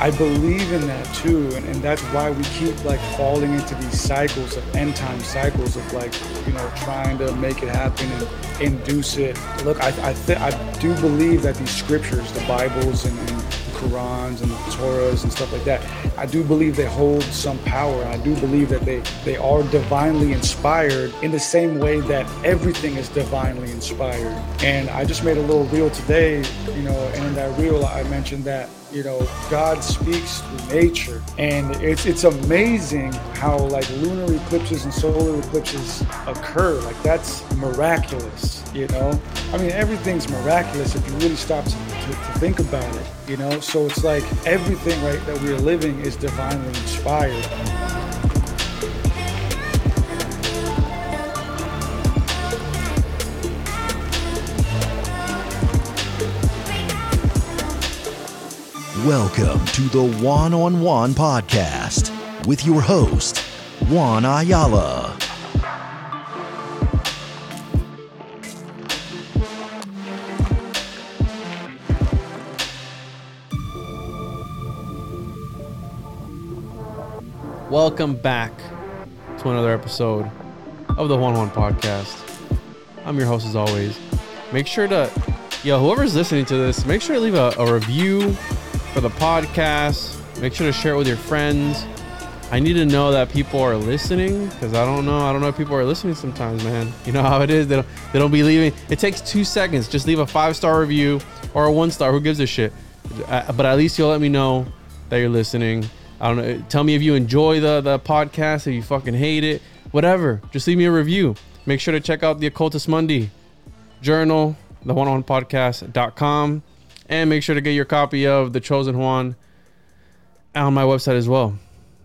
I believe in that too, and, and that's why we keep like falling into these cycles of end time cycles of like you know trying to make it happen and induce it. Look, I I, th- I do believe that these scriptures, the Bibles and, and Qurans and the Torahs and stuff like that, I do believe they hold some power. I do believe that they they are divinely inspired in the same way that everything is divinely inspired. And I just made a little reel today, you know, and in that reel I mentioned that you know god speaks through nature and it's it's amazing how like lunar eclipses and solar eclipses occur like that's miraculous you know? I mean everything's miraculous if you really stop to, to, think about it you know? So it's like everything right that we're living is divinely inspired. Welcome to the Juan on Juan podcast with your host, Juan Ayala. Welcome back to another episode of the One One Podcast. I'm your host as always. Make sure to, yo, whoever's listening to this, make sure to leave a, a review for the podcast. Make sure to share it with your friends. I need to know that people are listening because I don't know. I don't know if people are listening sometimes, man. You know how it is. They don't. They don't be leaving. It takes two seconds. Just leave a five star review or a one star. Who gives a shit? Uh, But at least you'll let me know that you're listening. I don't know. Tell me if you enjoy the the podcast. If you fucking hate it, whatever. Just leave me a review. Make sure to check out the Occultis Mundi journal, the one on podcast.com, and make sure to get your copy of The Chosen Juan on my website as well,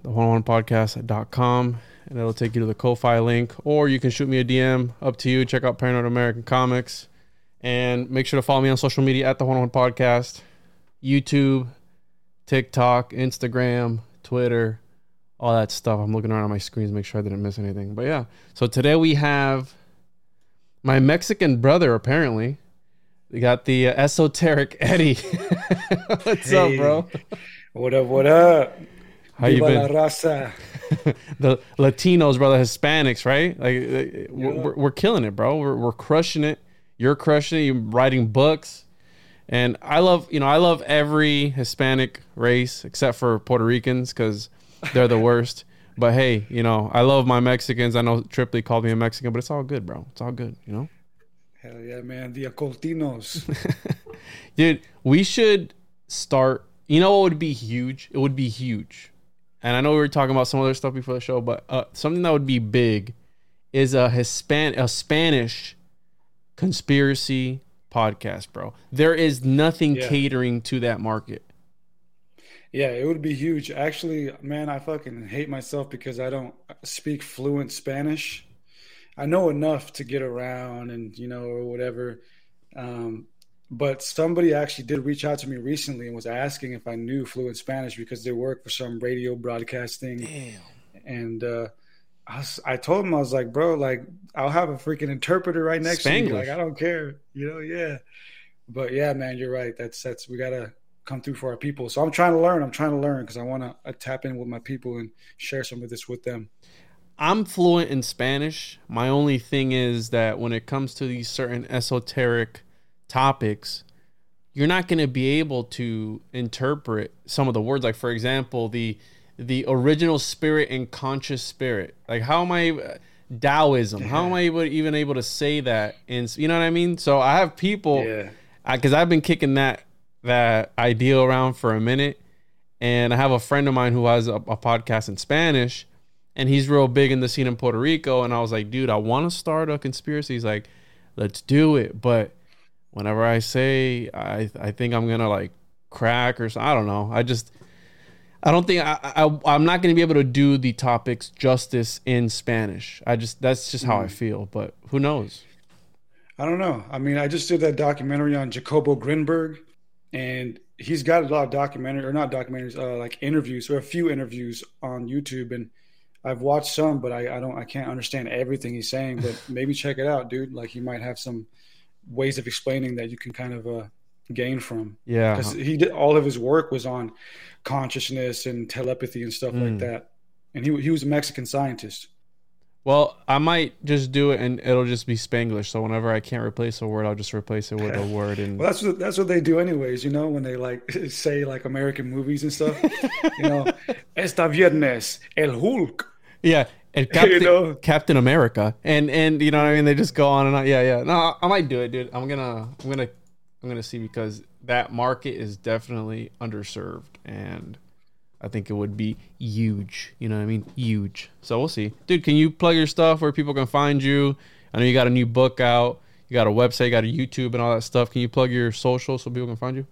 the one on podcast.com, and it'll take you to the Ko-Fi link, or you can shoot me a DM. Up to you. Check out Paranoid American Comics, and make sure to follow me on social media at the one on podcast, YouTube, TikTok, Instagram, Twitter, all that stuff. I'm looking around on my screens, to make sure I didn't miss anything. But yeah, so today we have my Mexican brother. Apparently, we got the uh, esoteric Eddie. What's up, bro? what up what up How you been? la raza. the Latinos, brother, Hispanics, right? Like uh, we're, Yeah. we're, we're killing it, bro. We're, we're crushing it. You're crushing it. You're writing books, and I love, you know, I love every Hispanic race except for Puerto Ricans because they're the worst. But hey, you know, I love my Mexicans. I know Tripoli called me a Mexican, but it's all good, bro. It's all good, you know. hell yeah man the occultinos Dude, we should start. You know what would be huge? It would be huge. And I know we were talking about some other stuff before the show, but uh, something that would be big is a Hispan a Spanish conspiracy podcast, bro. There is nothing Yeah. catering to that market. Yeah, it would be huge. Actually, man, I fucking hate myself because I don't speak fluent Spanish. I know enough to get around and, you know, or whatever. Um, but somebody actually did reach out to me recently and was asking if I knew fluent Spanish because they work for some radio broadcasting. Damn. And uh, I, was, I told him I was like, bro, like I'll have a freaking interpreter right next to me. Like I don't care, you know, yeah. But yeah, man, you're right. That's that's we gotta come through for our people. So I'm trying to learn. I'm trying to learn because I want to uh, tap in with my people and share some of this with them. I'm fluent in Spanish. My only thing is that when it comes to these certain esoteric topics, you're not going to be able to interpret some of the words. Like, for example, the the original spirit and conscious spirit. Like, how am I? Uh, Taoism. How am I able, even able to say that? And you know what I mean. So I have people, because yeah. I've been kicking that that idea around for a minute, and I have a friend of mine who has a, a podcast in Spanish, and he's real big in the scene in Puerto Rico. And I was like, dude, I want to start a conspiracy. He's like, let's do it, but whenever I say I I think I'm gonna like crack or something, I don't know. I just I don't think I, I I'm not gonna be able to do the topics justice in Spanish. I just that's just how. I feel. But who knows? I don't know. I mean, I just did that documentary on Jacobo Grinberg, and he's got a lot of documentary or not documentaries, uh, like interviews or a few interviews on YouTube, and I've watched some, but I, I don't I can't understand everything he's saying. But maybe check it out, dude. Like he might have some ways of explaining that you can kind of uh, gain from. Yeah, because he did all of his work was on consciousness and telepathy and stuff mm. like that, and he he was a Mexican scientist. Well, I might just do it, and it'll just be Spanglish. So whenever I can't replace a word, I'll just replace it with a word. And well, that's what that's what they do, anyways. You know, when they like say like American movies and stuff. you know, esta viernes el Hulk. Yeah, and Captain, you know? Captain America, and and you know what I mean. They just go on and on. Yeah, yeah. No, I might do it, dude. I'm gonna, I'm gonna, I'm gonna see because that market is definitely underserved, and I think it would be huge. You know what I mean? Huge. So we'll see, dude. Can you plug your stuff where people can find you? I know you got a new book out. You got a website, you got a YouTube, and all that stuff. Can you plug your social so people can find you?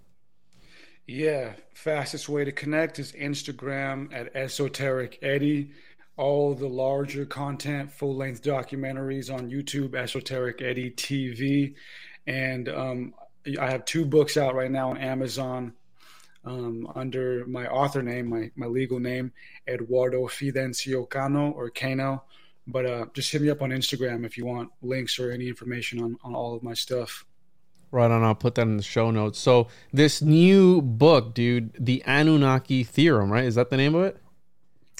Yeah, fastest way to connect is Instagram at esoteric Eddie all the larger content, full length documentaries on YouTube, Esoteric Eddie TV. And um, I have two books out right now on Amazon um, under my author name, my, my legal name, Eduardo Fidencio Cano or Cano. But uh, just hit me up on Instagram if you want links or any information on, on all of my stuff. Right on. I'll put that in the show notes. So, this new book, dude, The Anunnaki Theorem, right? Is that the name of it?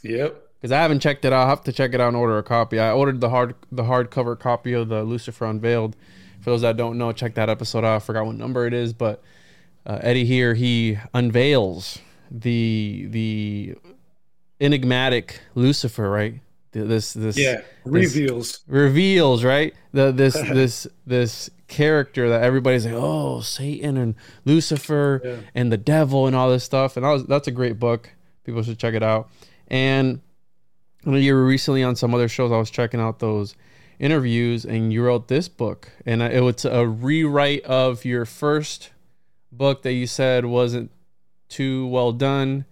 Yep because I haven't checked it out. I'll have to check it out and order a copy. I ordered the hard the hardcover copy of the Lucifer Unveiled. For those that don't know, check that episode out. I forgot what number it is, but uh, Eddie here he unveils the the enigmatic Lucifer, right? This this yeah reveals this, reveals right the this this this character that everybody's like oh Satan and Lucifer yeah. and the devil and all this stuff and that was, that's a great book. People should check it out. And you were recently on some other shows. I was checking out those interviews, and you wrote this book, and it was a rewrite of your first book that you said wasn't too well done,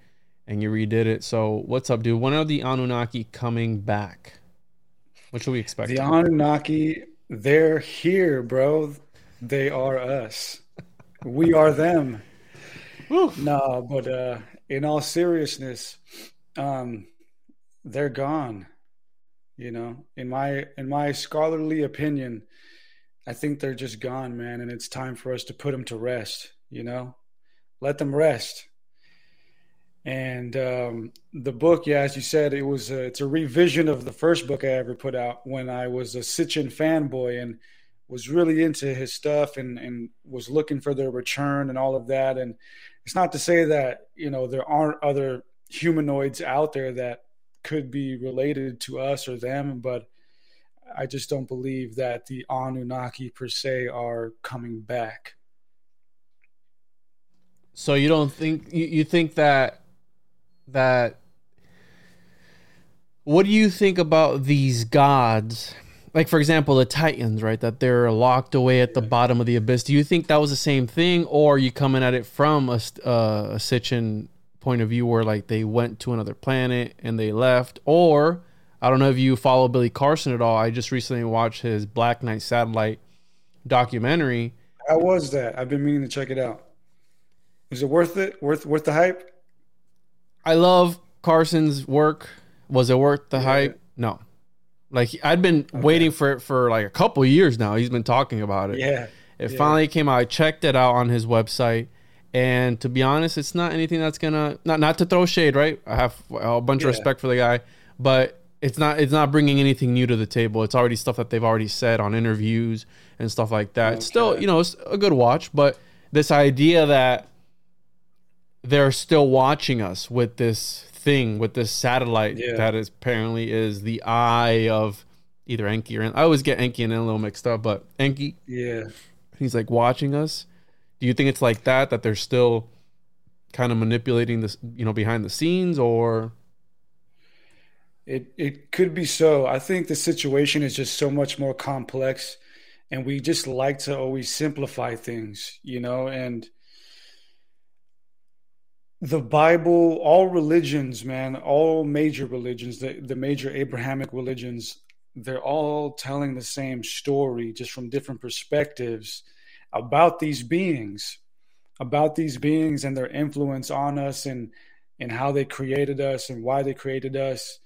and you redid it. So, what's up, dude? When are the Anunnaki coming back? What should we expect? The Anunnaki, they're here, bro. They are us. we are them. No, but uh, in all seriousness, um, they're gone. You know, in my in my scholarly opinion, I think they're just gone, man, and it's time for us to put them to rest. You know, let them rest. And um, the book, yeah, as you said, it was a, it's a revision of the first book I ever put out when I was a Sitchin fanboy and was really into his stuff and and was looking for their return and all of that. And it's not to say that you know there aren't other humanoids out there that could be related to us or them, but I just don't believe that the Anunnaki per se are coming back. So you don't think you, you think that that what do you think about these gods? Like for example, the Titans, right? That they're locked away at the bottom of the abyss. Do you think that was the same thing, or are you coming at it from a, uh, a Sitchin point of view where like they went to another planet and they left or I don't know if you follow Billy Carson at all. I just recently watched his Black Knight satellite documentary. How was that? I've been meaning to check it out. Is it worth it? Worth worth the hype? I love Carson's work. Was it worth the yeah. hype? No. Like I'd been okay. waiting for it for like a couple years now. He's been talking about it. Yeah. It yeah. finally came out. I checked it out on his website. And to be honest, it's not anything that's gonna not not to throw shade, right? I have a bunch yeah. of respect for the guy, but it's not it's not bringing anything new to the table. It's already stuff that they've already said on interviews and stuff like that. Okay. It's still, you know, it's a good watch, but this idea that they're still watching us with this thing, with this satellite yeah. that is apparently is the eye of either Enki or I always get Enki and Enlil mixed up, but Enki, yeah, he's like watching us. Do you think it's like that that they're still kind of manipulating this, you know, behind the scenes, or it it could be so. I think the situation is just so much more complex, and we just like to always simplify things, you know, and the Bible, all religions, man, all major religions, the, the major Abrahamic religions, they're all telling the same story, just from different perspectives about these beings, about these beings and their influence on us and and how they created us and why they created us.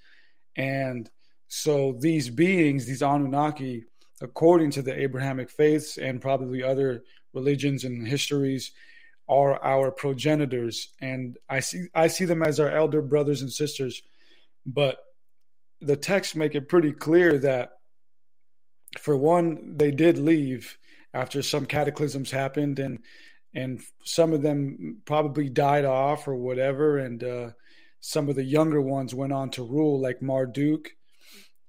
And so these beings, these Anunnaki, according to the Abrahamic faiths and probably other religions and histories, are our progenitors and i see i see them as our elder brothers and sisters but the texts make it pretty clear that for one they did leave after some cataclysms happened and and some of them probably died off or whatever. And uh, some of the younger ones went on to rule like marduk.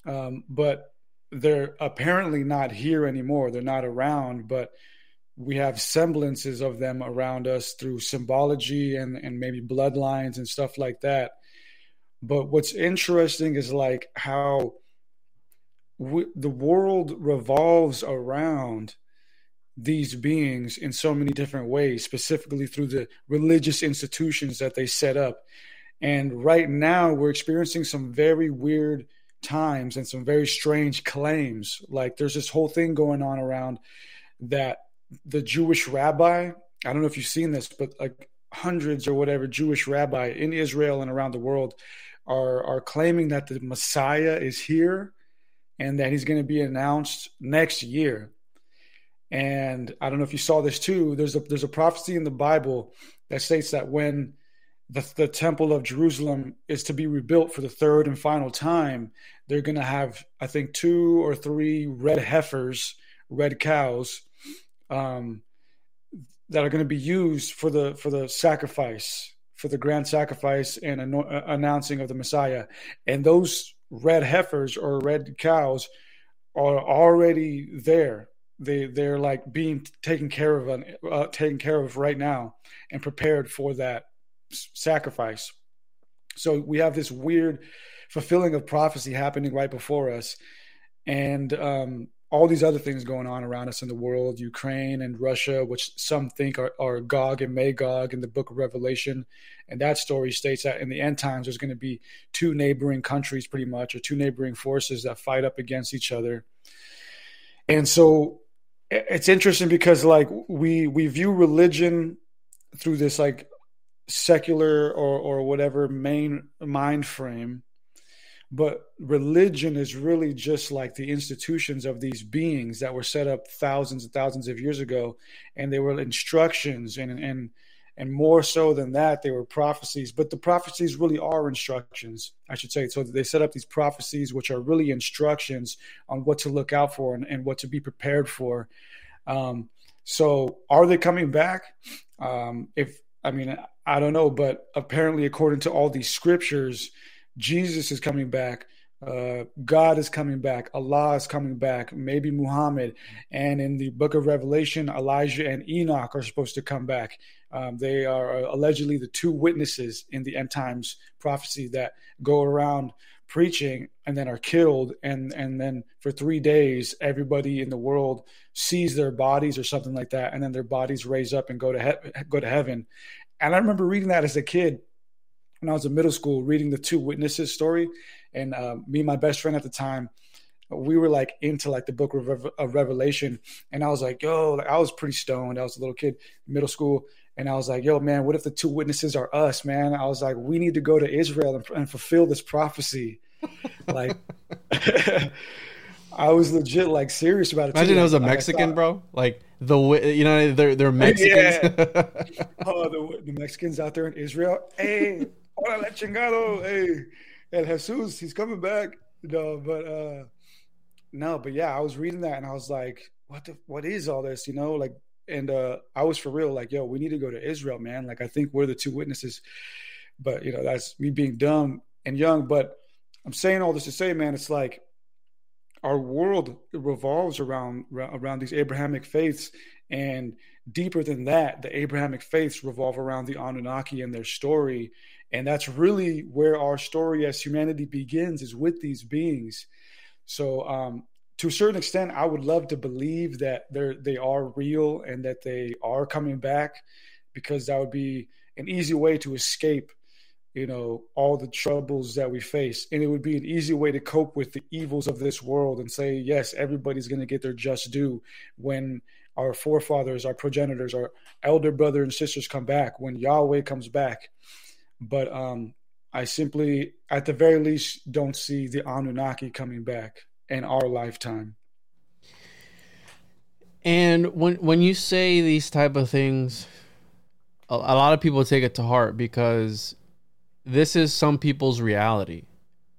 Um, but they're apparently not here anymore. They're not around but we have semblances of them around us through symbology and, and maybe bloodlines and stuff like that. But what's interesting is like how we, the world revolves around these beings in so many different ways, specifically through the religious institutions that they set up. And right now, we're experiencing some very weird times and some very strange claims. Like there's this whole thing going on around that the Jewish rabbi. I don't know if you've seen this, but like hundreds or whatever Jewish rabbi in Israel and around the world are are claiming that the Messiah is here and that he's going to be announced next year. And I don't know if you saw this too. There's a there's a prophecy in the Bible that states that when the, the temple of Jerusalem is to be rebuilt for the third and final time, they're going to have I think two or three red heifers, red cows um, that are going to be used for the for the sacrifice, for the grand sacrifice and an- uh, announcing of the Messiah. And those red heifers or red cows are already there. They they're like being taken care of uh, taken care of right now and prepared for that sacrifice. So we have this weird fulfilling of prophecy happening right before us, and um, all these other things going on around us in the world Ukraine and Russia, which some think are, are Gog and Magog in the book of Revelation. And that story states that in the end times, there's going to be two neighboring countries, pretty much, or two neighboring forces that fight up against each other. And so it's interesting because, like, we, we view religion through this, like, secular or, or whatever main mind frame but religion is really just like the institutions of these beings that were set up thousands and thousands of years ago, and they were instructions and and and more so than that, they were prophecies. But the prophecies really are instructions, I should say. So they set up these prophecies, which are really instructions on what to look out for and, and what to be prepared for. Um, so are they coming back? Um, if I mean, I don't know, but apparently, according to all these scriptures, Jesus is coming back. Uh, God is coming back. Allah is coming back. Maybe Muhammad. And in the book of Revelation, Elijah and Enoch are supposed to come back. Um, they are allegedly the two witnesses in the end times prophecy that go around preaching and then are killed. And and then for 3 days everybody in the world sees their bodies or something like that. And then their bodies raise up and go to he- go to heaven. And i remember reading that as a kid when I was in middle school reading the two witnesses story, and uh, me and my best friend at the time, we were like into like the book of, Revelation, and I was like, yo, I was pretty stoned. I was a little kid, middle school, and I was like, yo, man, what if the two witnesses are us, man? I was like, we need to go to Israel and, and fulfill this prophecy. like I was legit like serious about it. Imagine too. it was a Mexican, thought- bro. Like the you know they're they're Mexicans. Oh, the, the Mexicans out there in Israel. Hey, hola la chingado. Hey, El Jesus, he's coming back. No, but uh no, but yeah, I was reading that and I was like, what the what is all this? You know, like and uh I was for real, like, yo, we need to go to Israel, man. Like I think we're the two witnesses. But you know, that's me being dumb and young. But I'm saying all this to say, man, it's like our world revolves around around these Abrahamic faiths, and deeper than that, the Abrahamic faiths revolve around the Anunnaki and their story, and that's really where our story as humanity begins is with these beings. So, um, to a certain extent, I would love to believe that they they are real and that they are coming back, because that would be an easy way to escape you know all the troubles that we face. And it would be an easy way to cope with the evils of this world and say yes everybody's going to get their just due when our forefathers our progenitors our elder brother and sisters come back when yahweh comes back. But um i simply at the very least don't see the anunnaki coming back in our lifetime And when when you say these type of things, a, a lot of people take it to heart because this is some people's reality,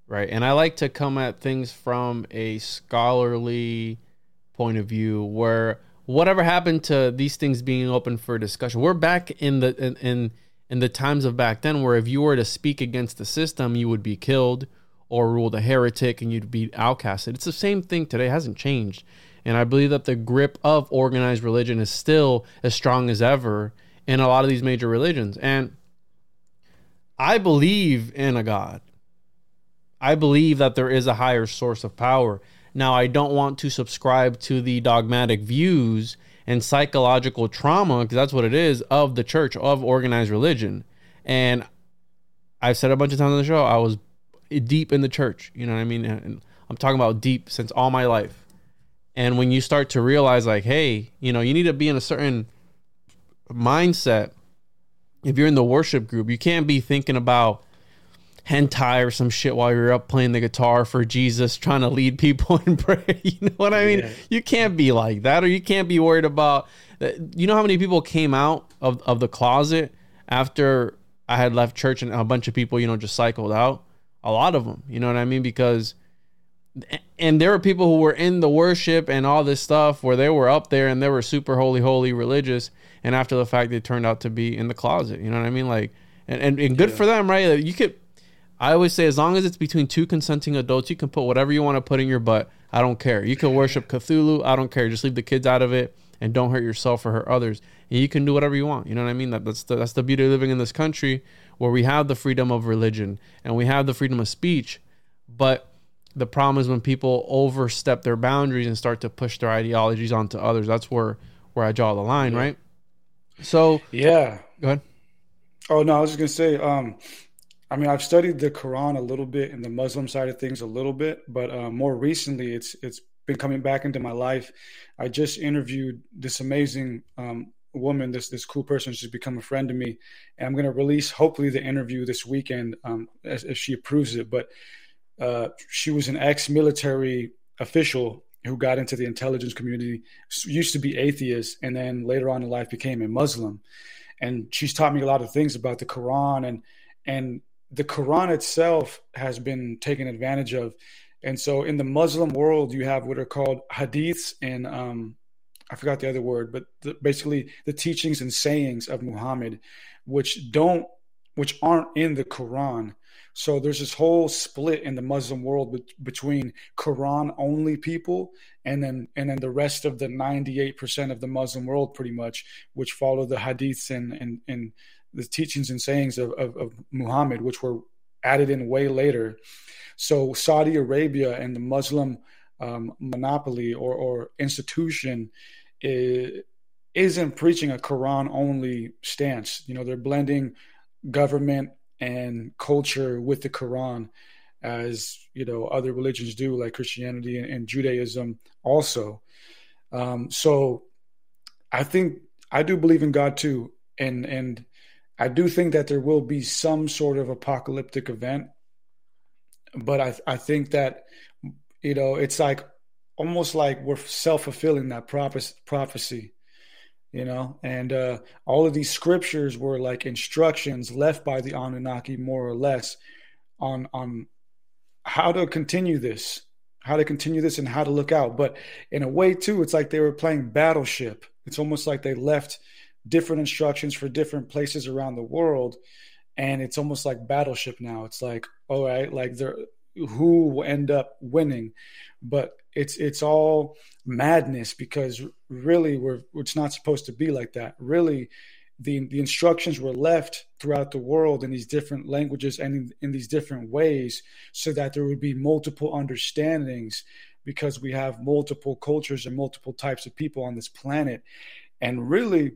right? And I like to come at things from a scholarly point of view, where whatever happened to these things being open for discussion, we're back in the in in, in the times of back then, where if you were to speak against the system, you would be killed or ruled a heretic and you'd be outcasted. It's the same thing today; it hasn't changed. And I believe that the grip of organized religion is still as strong as ever in a lot of these major religions. And I believe in a God. I believe that there is a higher source of power. Now, I don't want to subscribe to the dogmatic views and psychological trauma, because that's what it is, of the church, of organized religion. And I've said a bunch of times on the show, I was deep in the church. You know what I mean? And I'm talking about deep since all my life. And when you start to realize, like, hey, you know, you need to be in a certain mindset. If you're in the worship group, you can't be thinking about hentai or some shit while you're up playing the guitar for Jesus, trying to lead people in prayer. You know what I mean? Yeah. You can't be like that, or you can't be worried about. You know how many people came out of, of the closet after I had left church, and a bunch of people, you know, just cycled out. A lot of them, you know what I mean? Because and there were people who were in the worship and all this stuff where they were up there and they were super holy, holy, religious, and after the fact they turned out to be in the closet. You know what I mean? Like, and and, and good for them, right? Like, you could. I always say, as long as it's between two consenting adults, you can put whatever you want to put in your butt. I don't care. You can worship Cthulhu. I don't care. Just leave the kids out of it and don't hurt yourself or hurt others. And you can do whatever you want. You know what I mean? That, that's the that's the beauty of living in this country where we have the freedom of religion and we have the freedom of speech, but the problem is when people overstep their boundaries and start to push their ideologies onto others. That's where where I draw the line, right? So yeah go ahead. Oh no, I was just gonna say. Um, I mean, I've studied the Quran a little bit and the Muslim side of things a little bit, but uh, more recently, it's it's been coming back into my life. I just interviewed this amazing um, woman, this this cool person. She's become a friend to me, and I'm gonna release hopefully the interview this weekend um, as, if she approves it. But uh, she was an ex-military official who got into the intelligence community, used to be atheist, and then later on in life became a Muslim. And she's taught me a lot of things about the Quran and and the Quran itself has been taken advantage of. And so in the Muslim world, you have what are called hadiths and um, I forgot the other word, but the, basically the teachings and sayings of Muhammad, which don't, which aren't in the Quran. So there's this whole split in the Muslim world be- between Quran only people and then and then the rest of the 98% of the Muslim world pretty much which follow the hadiths and and, and the teachings and sayings of, of, of Muhammad which were added in way later. So Saudi Arabia and the Muslim um, monopoly or, or institution isn't preaching a Quran only stance. You know, they're blending government and culture with the Quran, as you know other religions do, like Christianity and, and Judaism also. Um, so, I think I do believe in God too, and and I do think that there will be some sort of apocalyptic event but I I think that you know it's like almost like we're self fulfilling that prophecy, you know, and uh, all of these scriptures were like instructions left by the Anunnaki, more or less, on on how to continue this, how to continue this, and how to look out. But in a way, too, it's like they were playing battleship. It's almost like they left different instructions for different places around the world and it's almost like battleship now it's like all right like they're who will end up winning but it's it's all madness because really we're it's not supposed to be like that really the the instructions were left throughout the world in these different languages and in, in these different ways so that there would be multiple understandings because we have multiple cultures and multiple types of people on this planet and really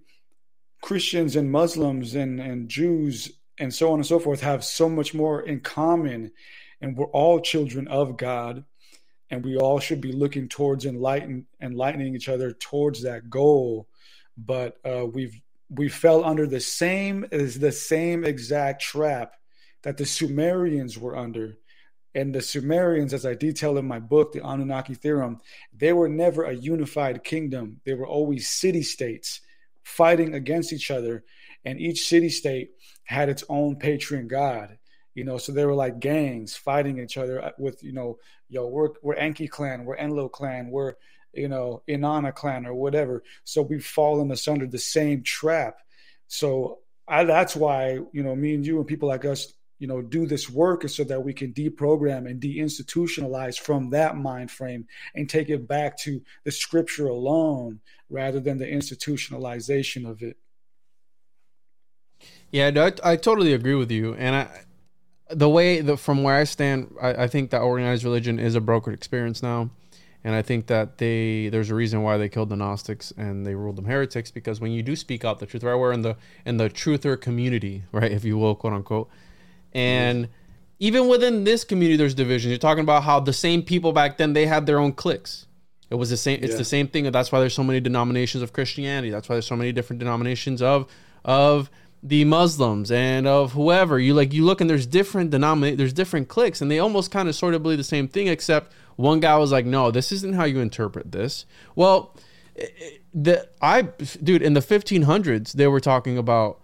Christians and Muslims and, and Jews and so on and so forth have so much more in common. And we're all children of God. And we all should be looking towards enlighten, enlightening each other towards that goal. But uh, we've we fell under the same is the same exact trap that the Sumerians were under. And the Sumerians, as I detail in my book, The Anunnaki Theorem, they were never a unified kingdom. They were always city states fighting against each other, and each city state had its own patron god. You know, so they were like gangs fighting each other with, you know, yo, we're we're Enki clan, we're Enlil clan, we're you know Inanna clan or whatever. So we've fallen asunder the same trap. So I, that's why you know me and you and people like us you know do this work is so that we can deprogram and deinstitutionalize from that mind frame and take it back to the scripture alone rather than the institutionalization of it yeah I, I totally agree with you and i the way the from where i stand I, I think that organized religion is a brokered experience now and I think that they there's a reason why they killed the Gnostics and they ruled them heretics because when you do speak out the truth, right? We're in the in the truther community, right, if you will, quote unquote. And even within this community, there's divisions. You're talking about how the same people back then they had their own cliques. It was the same. It's yeah. the same thing. That's why there's so many denominations of Christianity. That's why there's so many different denominations of of the Muslims and of whoever you like. You look and there's different denominate. There's different cliques, and they almost kind of sort of believe the same thing. Except one guy was like, "No, this isn't how you interpret this." Well, the I dude in the 1500s they were talking about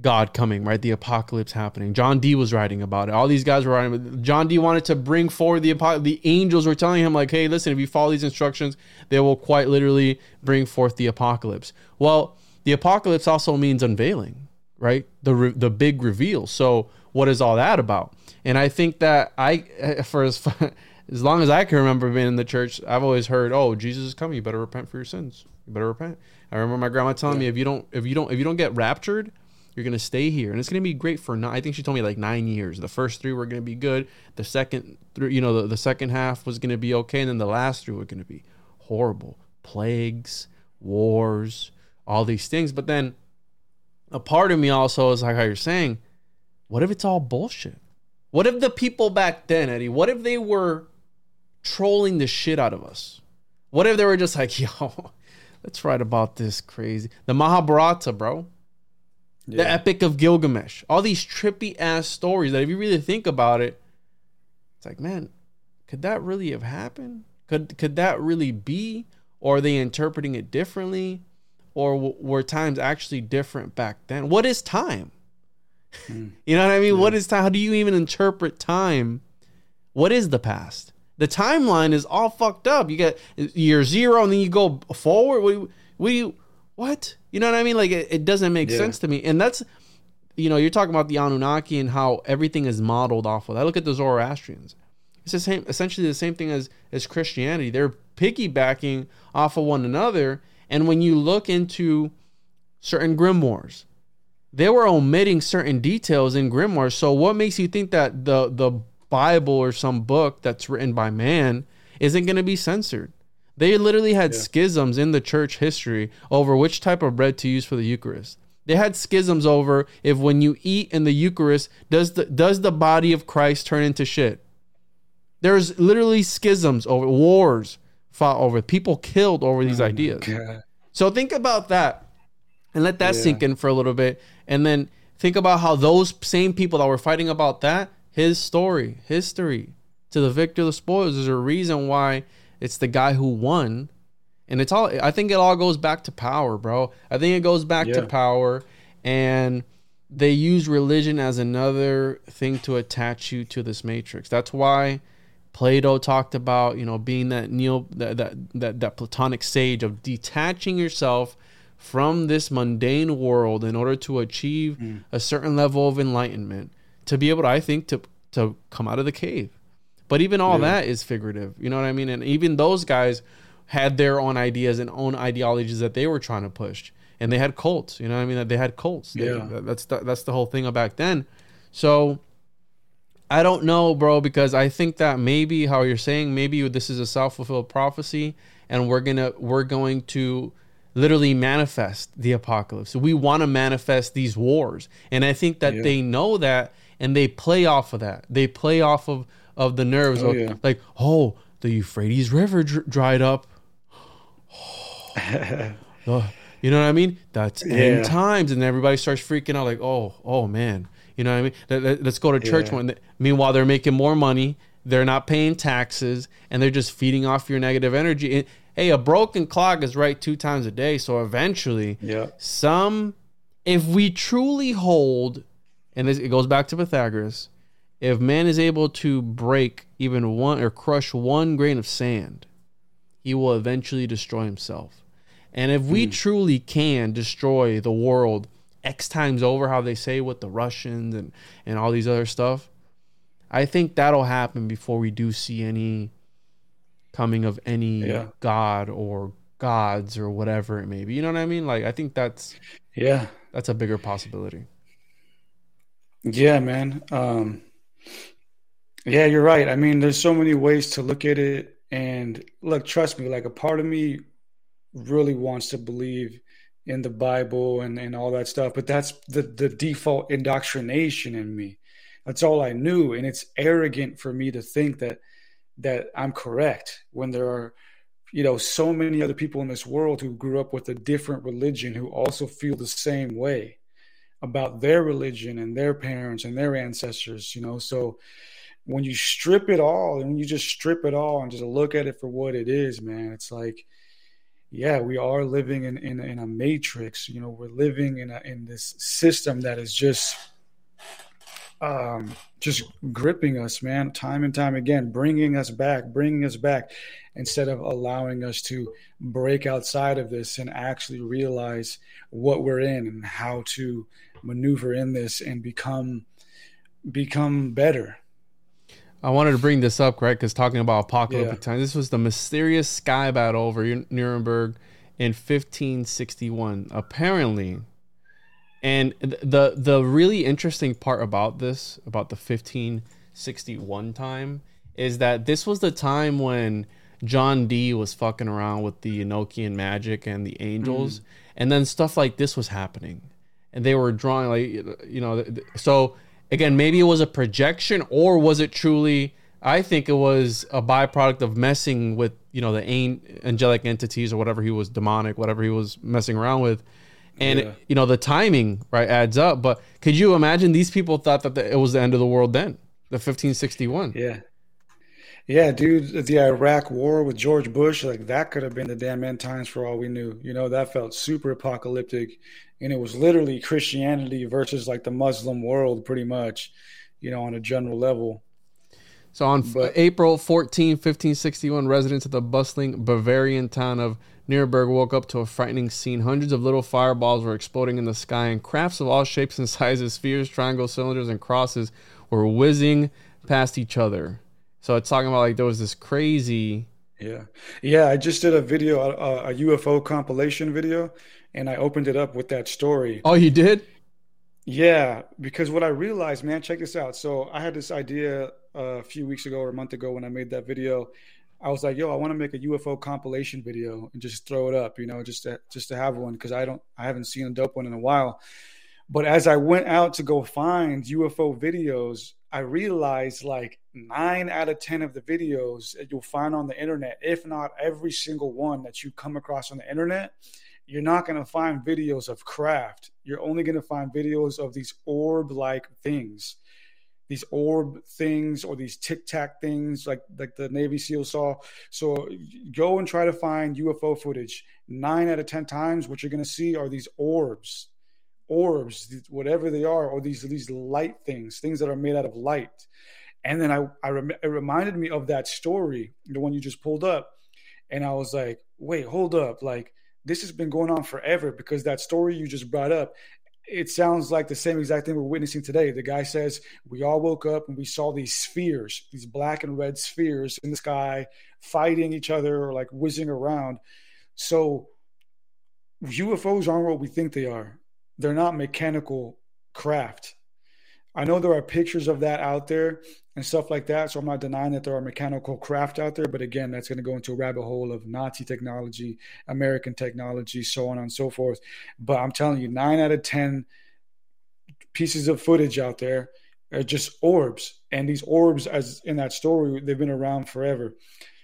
God coming, right? The apocalypse happening. John Dee was writing about it. All these guys were writing. John Dee wanted to bring forward the apocalypse. The angels were telling him, like, hey, listen, if you follow these instructions, they will quite literally bring forth the apocalypse. Well, the apocalypse also means unveiling, right? The re- the big reveal. So, what is all that about? And I think that I, for as as long as I can remember being in the church, I've always heard, oh, Jesus is coming. You better repent for your sins. You better repent. I remember my grandma telling yeah. me, if you don't, if you don't, if you don't get raptured you're gonna stay here, and it's gonna be great for. Nine, I think she told me like nine years. The first three were gonna be good. The second, three, you know, the, the second half was gonna be okay, and then the last three were gonna be horrible. Plagues, wars, all these things. But then, a part of me also is like how you're saying, what if it's all bullshit? What if the people back then, Eddie? What if they were trolling the shit out of us? What if they were just like, yo, let's write about this crazy the Mahabharata, bro yeah. the Epic of Gilgamesh, all these trippy ass stories that if you really think about it, it's like, man, could that really have happened? Could could that really be? Or are they interpreting it differently? Or w- were times actually different back then? What is time? Mm. You know what I mean? Yeah. What is time? How do you even interpret time? What is the past? The timeline is all fucked up. You get year zero, and then you go forward. We you? What? You know what I mean? Like it, it doesn't make yeah. sense to me. And that's you know, you're talking about the Anunnaki and how everything is modeled off of. I look at the Zoroastrians. It's the same essentially the same thing as as Christianity. They're piggybacking off of one another. And when you look into certain grimoires, they were omitting certain details in grimoires. So what makes you think that the the Bible or some book that's written by man isn't going to be censored? They literally had yeah. schisms in the church history over which type of bread to use for the Eucharist. They had schisms over if when you eat in the Eucharist, does the does the body of Christ turn into shit? There's literally schisms over wars fought over, people killed over these oh ideas. So think about that and let that yeah. sink in for a little bit. And then think about how those same people that were fighting about that his story, history to the victor of the spoils. There's a reason why it's the guy who won. And it's all I think it all goes back to power, bro. I think it goes back Yeah. to power and they use religion as another thing to attach you to this matrix. That's why Plato talked about, you know, being that neo that that that, that platonic sage of detaching yourself from this mundane world in order to achieve mm. a certain level of enlightenment to be able to I think to to come out of the cave. But even all that is figurative. You know what I mean? And even those guys had their own ideas and own ideologies that they were trying to push. And they had cults, you know what I mean? That they had cults. They- Yeah. that's the, that's the whole thing back then. So I don't know, bro, because I think that maybe how you're saying, maybe this is a self-fulfilled prophecy and we're going to we're going to literally manifest the apocalypse. We want to manifest these wars. And I think that Yeah. they know that and they play off of that. They play off of of the nerves Oh, of yeah. like, "Oh, the Euphrates River dr- dried up." Oh, you know what I mean? That's Yeah. end times, and everybody starts freaking out, like, "Oh, oh man," you know what I mean? Let, let's go to church Yeah. when. meanwhile, they're making more money. They're not paying taxes, and they're just feeding off your negative energy. And, hey, a broken clock is right two times a day, so eventually, Yeah. some, if we truly hold, and this, it goes back to Pythagoras, if man is able to break even one or crush one grain of sand, he will eventually destroy himself. And if we hmm. truly can destroy the world X times over, how they say with the Russians and, and all these other stuff, I think that'll happen before we do see any coming of any Yeah. god or gods or whatever it may be. You know what I mean? Like I think that's Yeah. that's a bigger possibility. Yeah, man. Um, yeah, you're right. I mean, there's so many ways to look at it. And look, trust me, like a part of me really wants to believe in the Bible and, and all that stuff, but that's the, the default indoctrination in me. That's all I knew. And it's arrogant for me to think that that I'm correct when there are, you know, so many other people in this world who grew up with a different religion who also feel the same way about their religion and their parents and their ancestors, you know. So when you strip it all and when you just strip it all and just look at it for what it is, man, it's like, yeah, we are living in, in, in a matrix, you know, we're living in a, in this system that is just, um, just gripping us, man, time and time again, bringing us back, bringing us back instead of allowing us to break outside of this and actually realize what we're in and how to maneuver in this and become become better. I wanted to bring this up, right? Because talking about apocalyptic Yeah. times, this was the mysterious sky battle over Nuremberg in 1561. Apparently, and the the really interesting part about this, about the 1561 time, is that this was the time when John Dee was fucking around with the Enochian magic and the angels, mm. and then stuff like this was happening, and they were drawing like you know. So again, maybe it was a projection, or was it truly? I think it was a byproduct of messing with you know the an- angelic entities or whatever he was demonic, whatever he was messing around with. And Yeah. you know the timing right adds up, but could you imagine these people thought that the, it was the end of the world then, the 1561? Yeah. Yeah, dude, the Iraq war with George Bush, like that could have been the damn end times for all we knew. You know, that felt super apocalyptic. And it was literally Christianity versus like the Muslim world, pretty much, you know, on a general level. So on But- April 14, 1561, residents of the bustling Bavarian town of Nuremberg woke up to a frightening scene. Hundreds of little fireballs were exploding in the sky, and crafts of all shapes and sizes, spheres, triangles, cylinders, and crosses were whizzing past each other. So it's talking about like there was this crazy. Yeah. Yeah, I just did a video, a, a UFO compilation video, and I opened it up with that story. Oh, you did? Yeah, because what I realized, man, check this out. So I had this idea uh, a few weeks ago or a month ago when I made that video. I was like, "Yo, I want to make a UFO compilation video and just throw it up, you know, just to just to have one because I don't, I haven't seen a dope one in a while." But as I went out to go find UFO videos, I realized like nine out of ten of the videos that you'll find on the internet, if not every single one that you come across on the internet, you're not going to find videos of craft. You're only going to find videos of these orb like things. these orb things or these tic tac things like like the Navy SEAL saw. So go and try to find UFO footage. Nine out of ten times, what you're going to see are these orbs, orbs, whatever they are, or these these light things, things that are made out of light. And then I, I rem- it reminded me of that story, the one you just pulled up, and I was like, wait, hold up, like this has been going on forever because that story you just brought up it sounds like the same exact thing we're witnessing today. The guy says, We all woke up and we saw these spheres, these black and red spheres in the sky, fighting each other or like whizzing around. So UFOs aren't what we think they are. They're not mechanical craft. I know there are pictures of that out there and stuff like that. So I'm not denying that there are mechanical craft out there. But again, that's going to go into a rabbit hole of Nazi technology, American technology, so on and so forth. But I'm telling you, nine out of 10 pieces of footage out there are just orbs. And these orbs, as in that story, they've been around forever.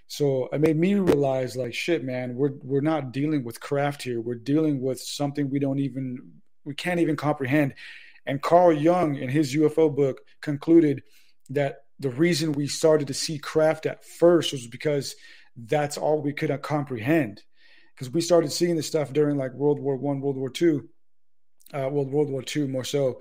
So it made me realize, like, shit, man, we're we're not dealing with craft here. We're dealing with something we don't even we can't even comprehend. And Carl Jung, in his UFO book, concluded that the reason we started to see craft at first was because that's all we could comprehend. Because we started seeing this stuff during like World War One, World War Two, uh, World World War Two more so,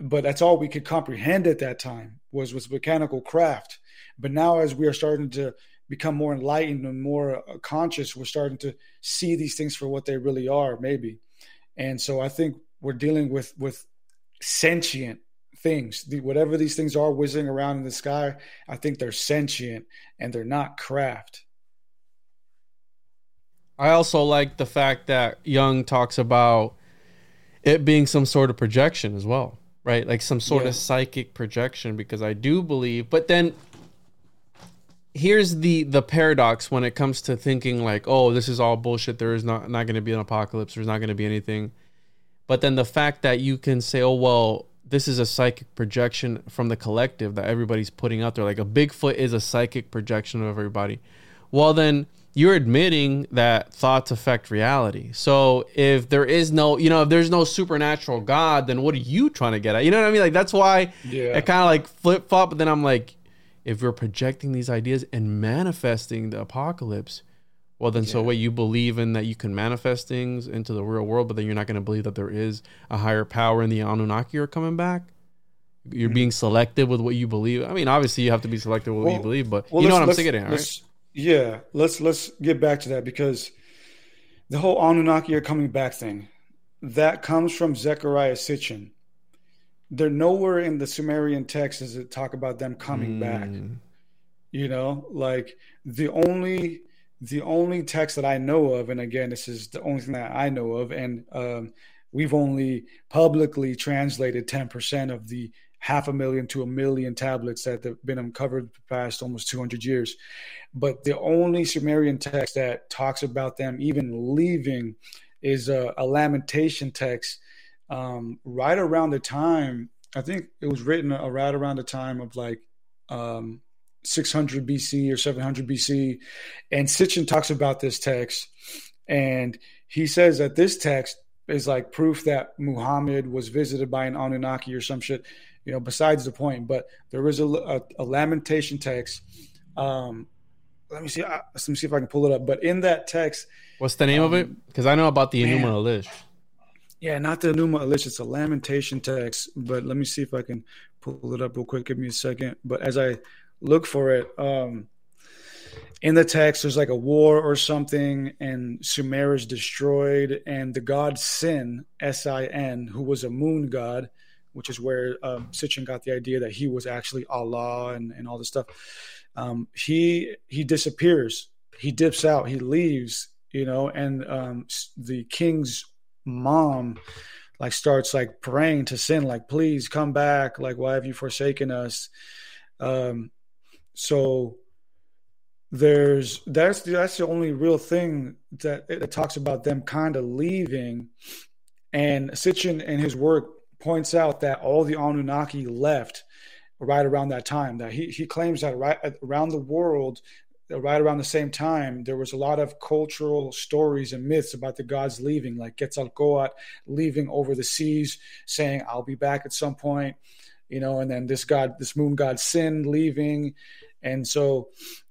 but that's all we could comprehend at that time was was mechanical craft. But now, as we are starting to become more enlightened and more uh, conscious, we're starting to see these things for what they really are, maybe. And so, I think we're dealing with with sentient things. The, whatever these things are whizzing around in the sky, I think they're sentient and they're not craft. I also like the fact that Jung talks about it being some sort of projection as well, right? Like some sort yeah. of psychic projection because I do believe, but then here's the the paradox when it comes to thinking like, oh, this is all bullshit. There is not not going to be an apocalypse. There's not going to be anything. But then the fact that you can say, oh well, this is a psychic projection from the collective that everybody's putting out there. Like a Bigfoot is a psychic projection of everybody. Well, then you're admitting that thoughts affect reality. So if there is no, you know, if there's no supernatural God, then what are you trying to get at? You know what I mean? Like that's why yeah. it kind of like flip flop. But then I'm like, if you're projecting these ideas and manifesting the apocalypse, well, then, yeah. so what you believe in that you can manifest things into the real world, but then you're not going to believe that there is a higher power in the Anunnaki are coming back. You're mm-hmm. being selective with what you believe. I mean, obviously, you have to be selective with well, what you believe, but well, you know what I'm saying, right? Yeah, let's let's get back to that because the whole Anunnaki are coming back thing that comes from Zecharia Sitchin. They're nowhere in the Sumerian texts does it talk about them coming mm. back. You know, like the only the only text that I know of, and again, this is the only thing that I know of, and um, we've only publicly translated 10% of the half a million to a million tablets that have been uncovered the past almost 200 years. But the only Sumerian text that talks about them even leaving is a, a lamentation text um, right around the time, I think it was written right around the time of like um, 600 BC or 700 BC. And Sitchin talks about this text, and he says that this text is like proof that Muhammad was visited by an Anunnaki or some shit. You know, besides the point, but there is a, a, a lamentation text. Um, let me see. Uh, let me see if I can pull it up. But in that text, what's the name um, of it? Because I know about the Enuma Elish. Yeah, not the Enuma Elish. It's a lamentation text. But let me see if I can pull it up real quick. Give me a second. But as I look for it. Um, in the text, there's like a war or something, and Sumer is destroyed, and the god Sin, S I N, who was a moon god, which is where um, Sitchin got the idea that he was actually Allah and, and all this stuff. Um, he he disappears, he dips out, he leaves, you know, and um, the king's mom like starts like praying to Sin, like, please come back, like, why have you forsaken us? Um, so there's that's the, that's the only real thing that it talks about them kind of leaving. And Sitchin in his work points out that all the Anunnaki left right around that time. That he he claims that right around the world, right around the same time, there was a lot of cultural stories and myths about the gods leaving, like Quetzalcoatl leaving over the seas, saying, "I'll be back at some point." you know, and then this god, this moon god Sin leaving, and so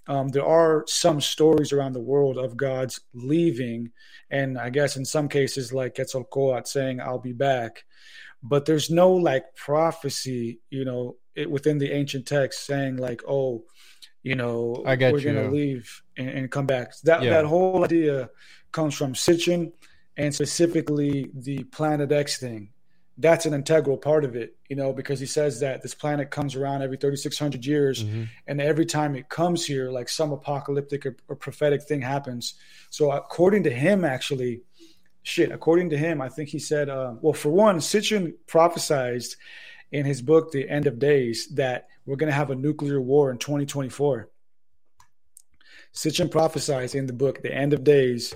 um, there are some stories around the world of gods leaving, and I guess in some cases like Quetzalcoatl saying, "I'll be back," but there's no like prophecy, you know, it, within the ancient text saying like, "Oh, you know, I we're gonna leave and, and come back." That Yeah. that whole idea comes from Sitchin and specifically the Planet X thing. That's an integral part of it, you know, because he says that this planet comes around every 3,600 years, Mhm. and every time it comes here, like some apocalyptic or, or prophetic thing happens. So, according to him, actually, shit, according to him, I think he said, uh, well, for one, Sitchin prophesized in his book, The End of Days, that we're going to have a nuclear war in 2024. Sitchin prophesied in the book, The End of Days,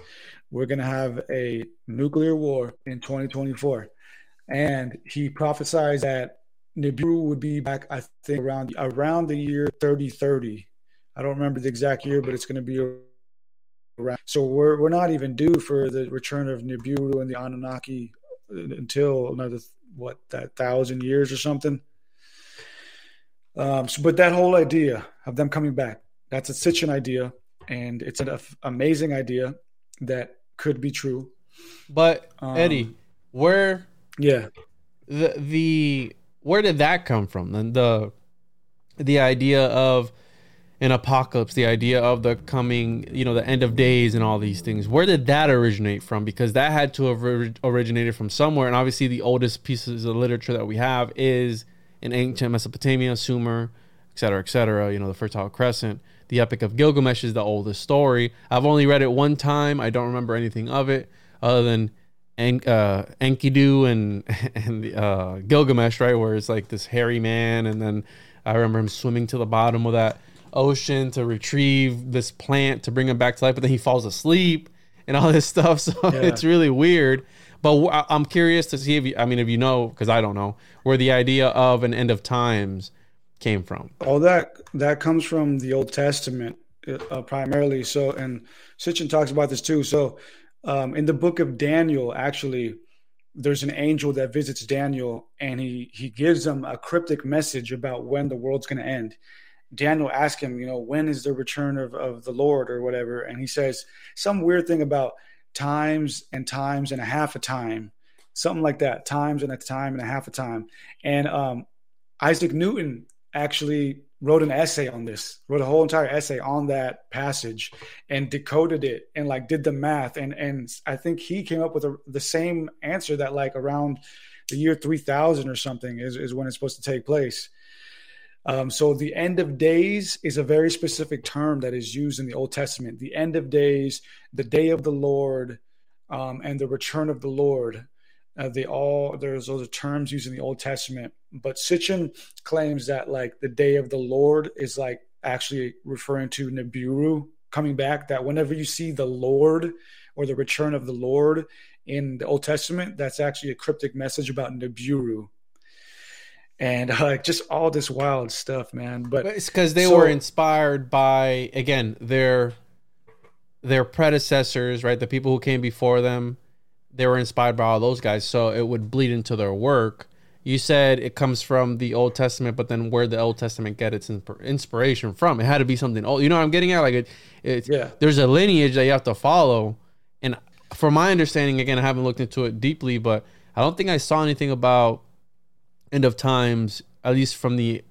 we're going to have a nuclear war in 2024. And he prophesied that Nibiru would be back, I think, around around the year 3030. I don't remember the exact year, but it's going to be around. So we're we're not even due for the return of Nibiru and the Anunnaki until another what that thousand years or something. Um, so, but that whole idea of them coming back, that's a Sitchin idea, and it's an af- amazing idea that could be true. But Um, Eddie, where Yeah. the the where did that come from? Then the the idea of an apocalypse, the idea of the coming, you know, the end of days and all these things. Where did that originate from? Because that had to have originated from somewhere. And obviously, the oldest pieces of literature that we have is in ancient Mesopotamia, Sumer, et cetera, et cetera. You know, the Fertile Crescent. The Epic of Gilgamesh is the oldest story. I've only read it one time. I don't remember anything of it other than En- uh, Enkidu and and the, uh, Gilgamesh, right? Where it's like this hairy man, and then I remember him swimming to the bottom of that ocean to retrieve this plant to bring him back to life, but then he falls asleep and all this stuff. So it's really weird. But I- I'm curious to see if you, I mean, if you know, because I don't know, where the idea of an end of times came from. All that that comes from the Old Testament uh, primarily. So, and Sitchin talks about this too. So, um, in the book of Daniel, actually, there's an angel that visits Daniel, and he he gives him a cryptic message about when the world's going to end. Daniel asks him, you know, when is the return of, of the Lord or whatever, and he says some weird thing about times and times and a half a time, something like that, times and a time and a half a time, and um, Isaac Newton actually wrote an essay on this, wrote a whole entire essay on that passage and decoded it and like did the math. And, and I think he came up with a, the same answer that like around the year 3000 or something is, is when it's supposed to take place. Um, so the end of days is a very specific term that is used in the Old Testament. The end of days, the day of the Lord, um, and the return of the Lord. Uh, they all there's those are terms used in the Old Testament, but Sitchin claims that like the day of the Lord is like actually referring to Nibiru coming back. That whenever you see the Lord or the return of the Lord in the Old Testament, that's actually a cryptic message about Nibiru, and uh, just all this wild stuff, man. But But it's because they so- were inspired by again their their predecessors, right? The people who came before them, they were inspired by all those guys, so it would bleed into their work. You said it comes from the Old Testament, but then where the Old Testament get its inspiration from? It had to be something old. You know what I'm getting at? Like it, it's Yeah. there's a lineage that you have to follow. And from my understanding, again, I haven't looked into it deeply, but I don't think I saw anything about end of times, at least from the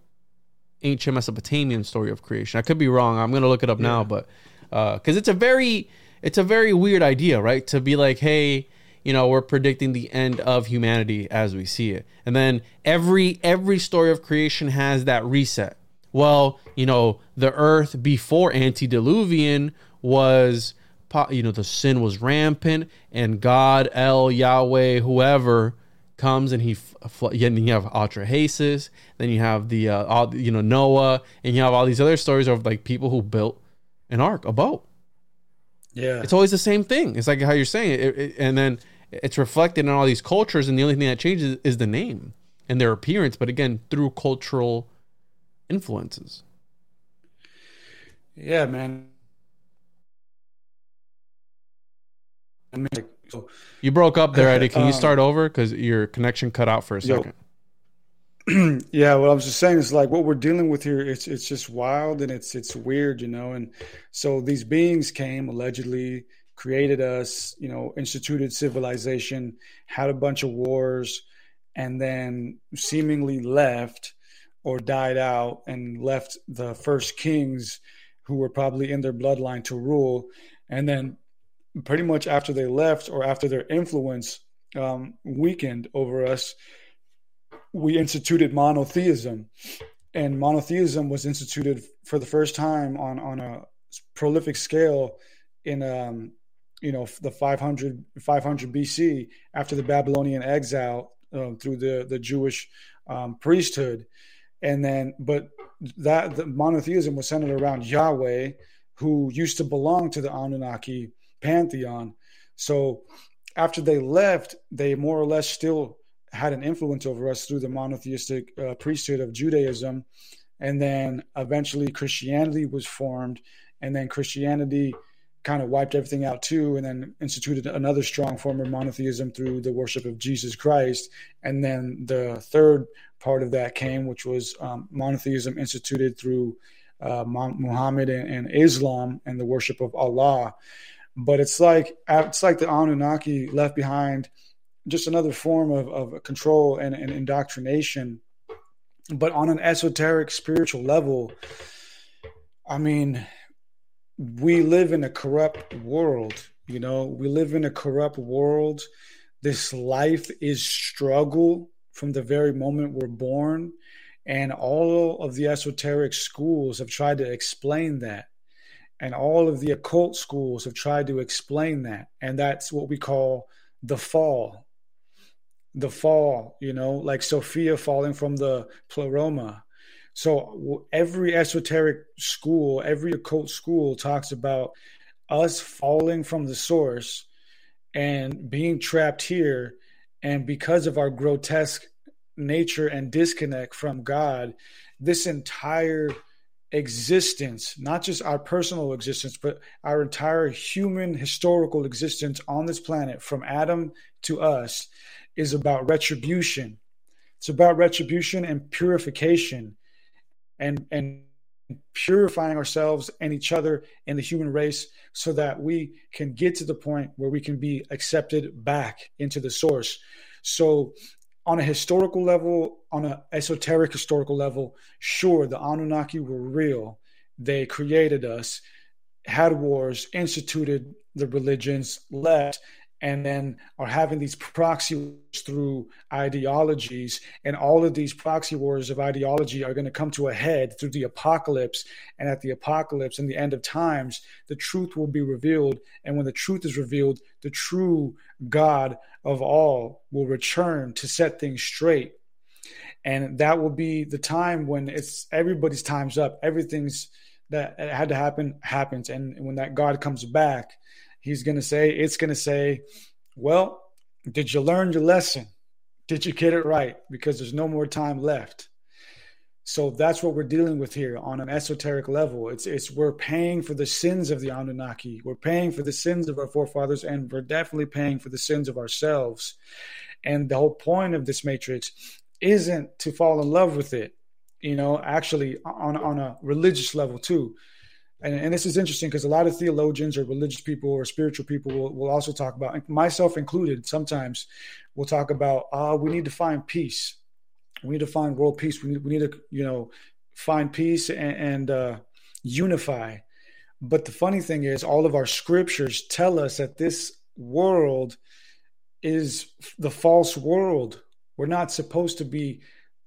ancient Mesopotamian story of creation. I could be wrong. I'm gonna look it up now, but uh, because it's a very it's a very weird idea, right? To be like, hey, you know, we're predicting the end of humanity as we see it, and then every every story of creation has that reset. Well, you know, the Earth before antediluvian was, you know, the sin was rampant, and God, El, Yahweh, whoever comes and he and you have Atrahasis, then you have the uh, all, you know Noah, and you have all these other stories of like people who built an ark, a boat. Yeah, It's always the same thing. It's like how you're saying it, it- and then it's reflected in all these cultures, and the only thing that changes is the name and their appearance. But again, through cultural influences. yeah, man. I mean, like, so You broke up there, Eddie. Can you Um, start over because your connection cut out for a yo. yeah, what I was just saying is like what we're dealing with here. It's it's just wild and it's it's weird, you know. And so these beings came allegedly, created us, you know, instituted civilization, had a bunch of wars, and then seemingly left or died out and left the first kings who were probably in their bloodline to rule. And then pretty much after they left or after their influence um, weakened over us, we instituted monotheism. And monotheism was instituted for the first time on, on a prolific scale in um, you know the 500 500 BC after the Babylonian exile uh, through the the Jewish um, priesthood, and then but that the monotheism was centered around Yahweh, who used to belong to the Anunnaki pantheon. So after they left, they more or less still had an influence over us through the monotheistic uh, priesthood of Judaism, and then eventually Christianity was formed, and then Christianity kind of wiped everything out too, and then instituted another strong form of monotheism through the worship of Jesus Christ. And then the third part of that came, which was um, monotheism instituted through uh, Muhammad and, and, Islam and the worship of Allah. But it's like it's like the Anunnaki left behind just another form of, of control and, and indoctrination. But on an esoteric spiritual level, I mean, we live in a corrupt world. You know, we live in a corrupt world. This life is struggle from the very moment we're born. And all of the esoteric schools have tried to explain that. And all of the occult schools have tried to explain that. And that's what we call the fall. The fall, you know, like Sophia falling from the pleroma so every esoteric school, every occult school talks about us falling from the source and being trapped here. And because of our grotesque nature and disconnect from God, this entire existence, not just our personal existence, but our entire human historical existence on this planet from Adam to us is about retribution. It's about retribution and purification and and purifying ourselves and each other and the human race so that we can get to the point where we can be accepted back into the source so on a historical level on an esoteric historical level sure the anunnaki were real they created us had wars instituted the religions left and then are having these proxy wars through ideologies and all of these proxy wars of ideology are going to come to a head through the apocalypse and at the apocalypse and the end of times the truth will be revealed and when the truth is revealed the true god of all will return to set things straight. And that will be the time when it's everybody's time's up everything's that had to happen happens and when that god comes back he's going to say, it's going to say, well, did you learn your lesson? Did you get it right? Because there's no more time left. So that's what we're dealing with here on an esoteric level. It's it's we're paying for the sins of the Anunnaki. We're paying for the sins of our forefathers, and we're definitely paying for the sins of ourselves. And the whole point of this matrix isn't to fall in love with it. You know, actually on on a religious level too and, and this is interesting because a lot of theologians or religious people or spiritual people will, will also talk about, myself included, sometimes we'll talk about, uh, we need to find peace. We need to find world peace. We need, we need to, you know, find peace and, and uh, unify. But the funny thing is, all of our scriptures tell us that this world is the false world. We're not supposed to be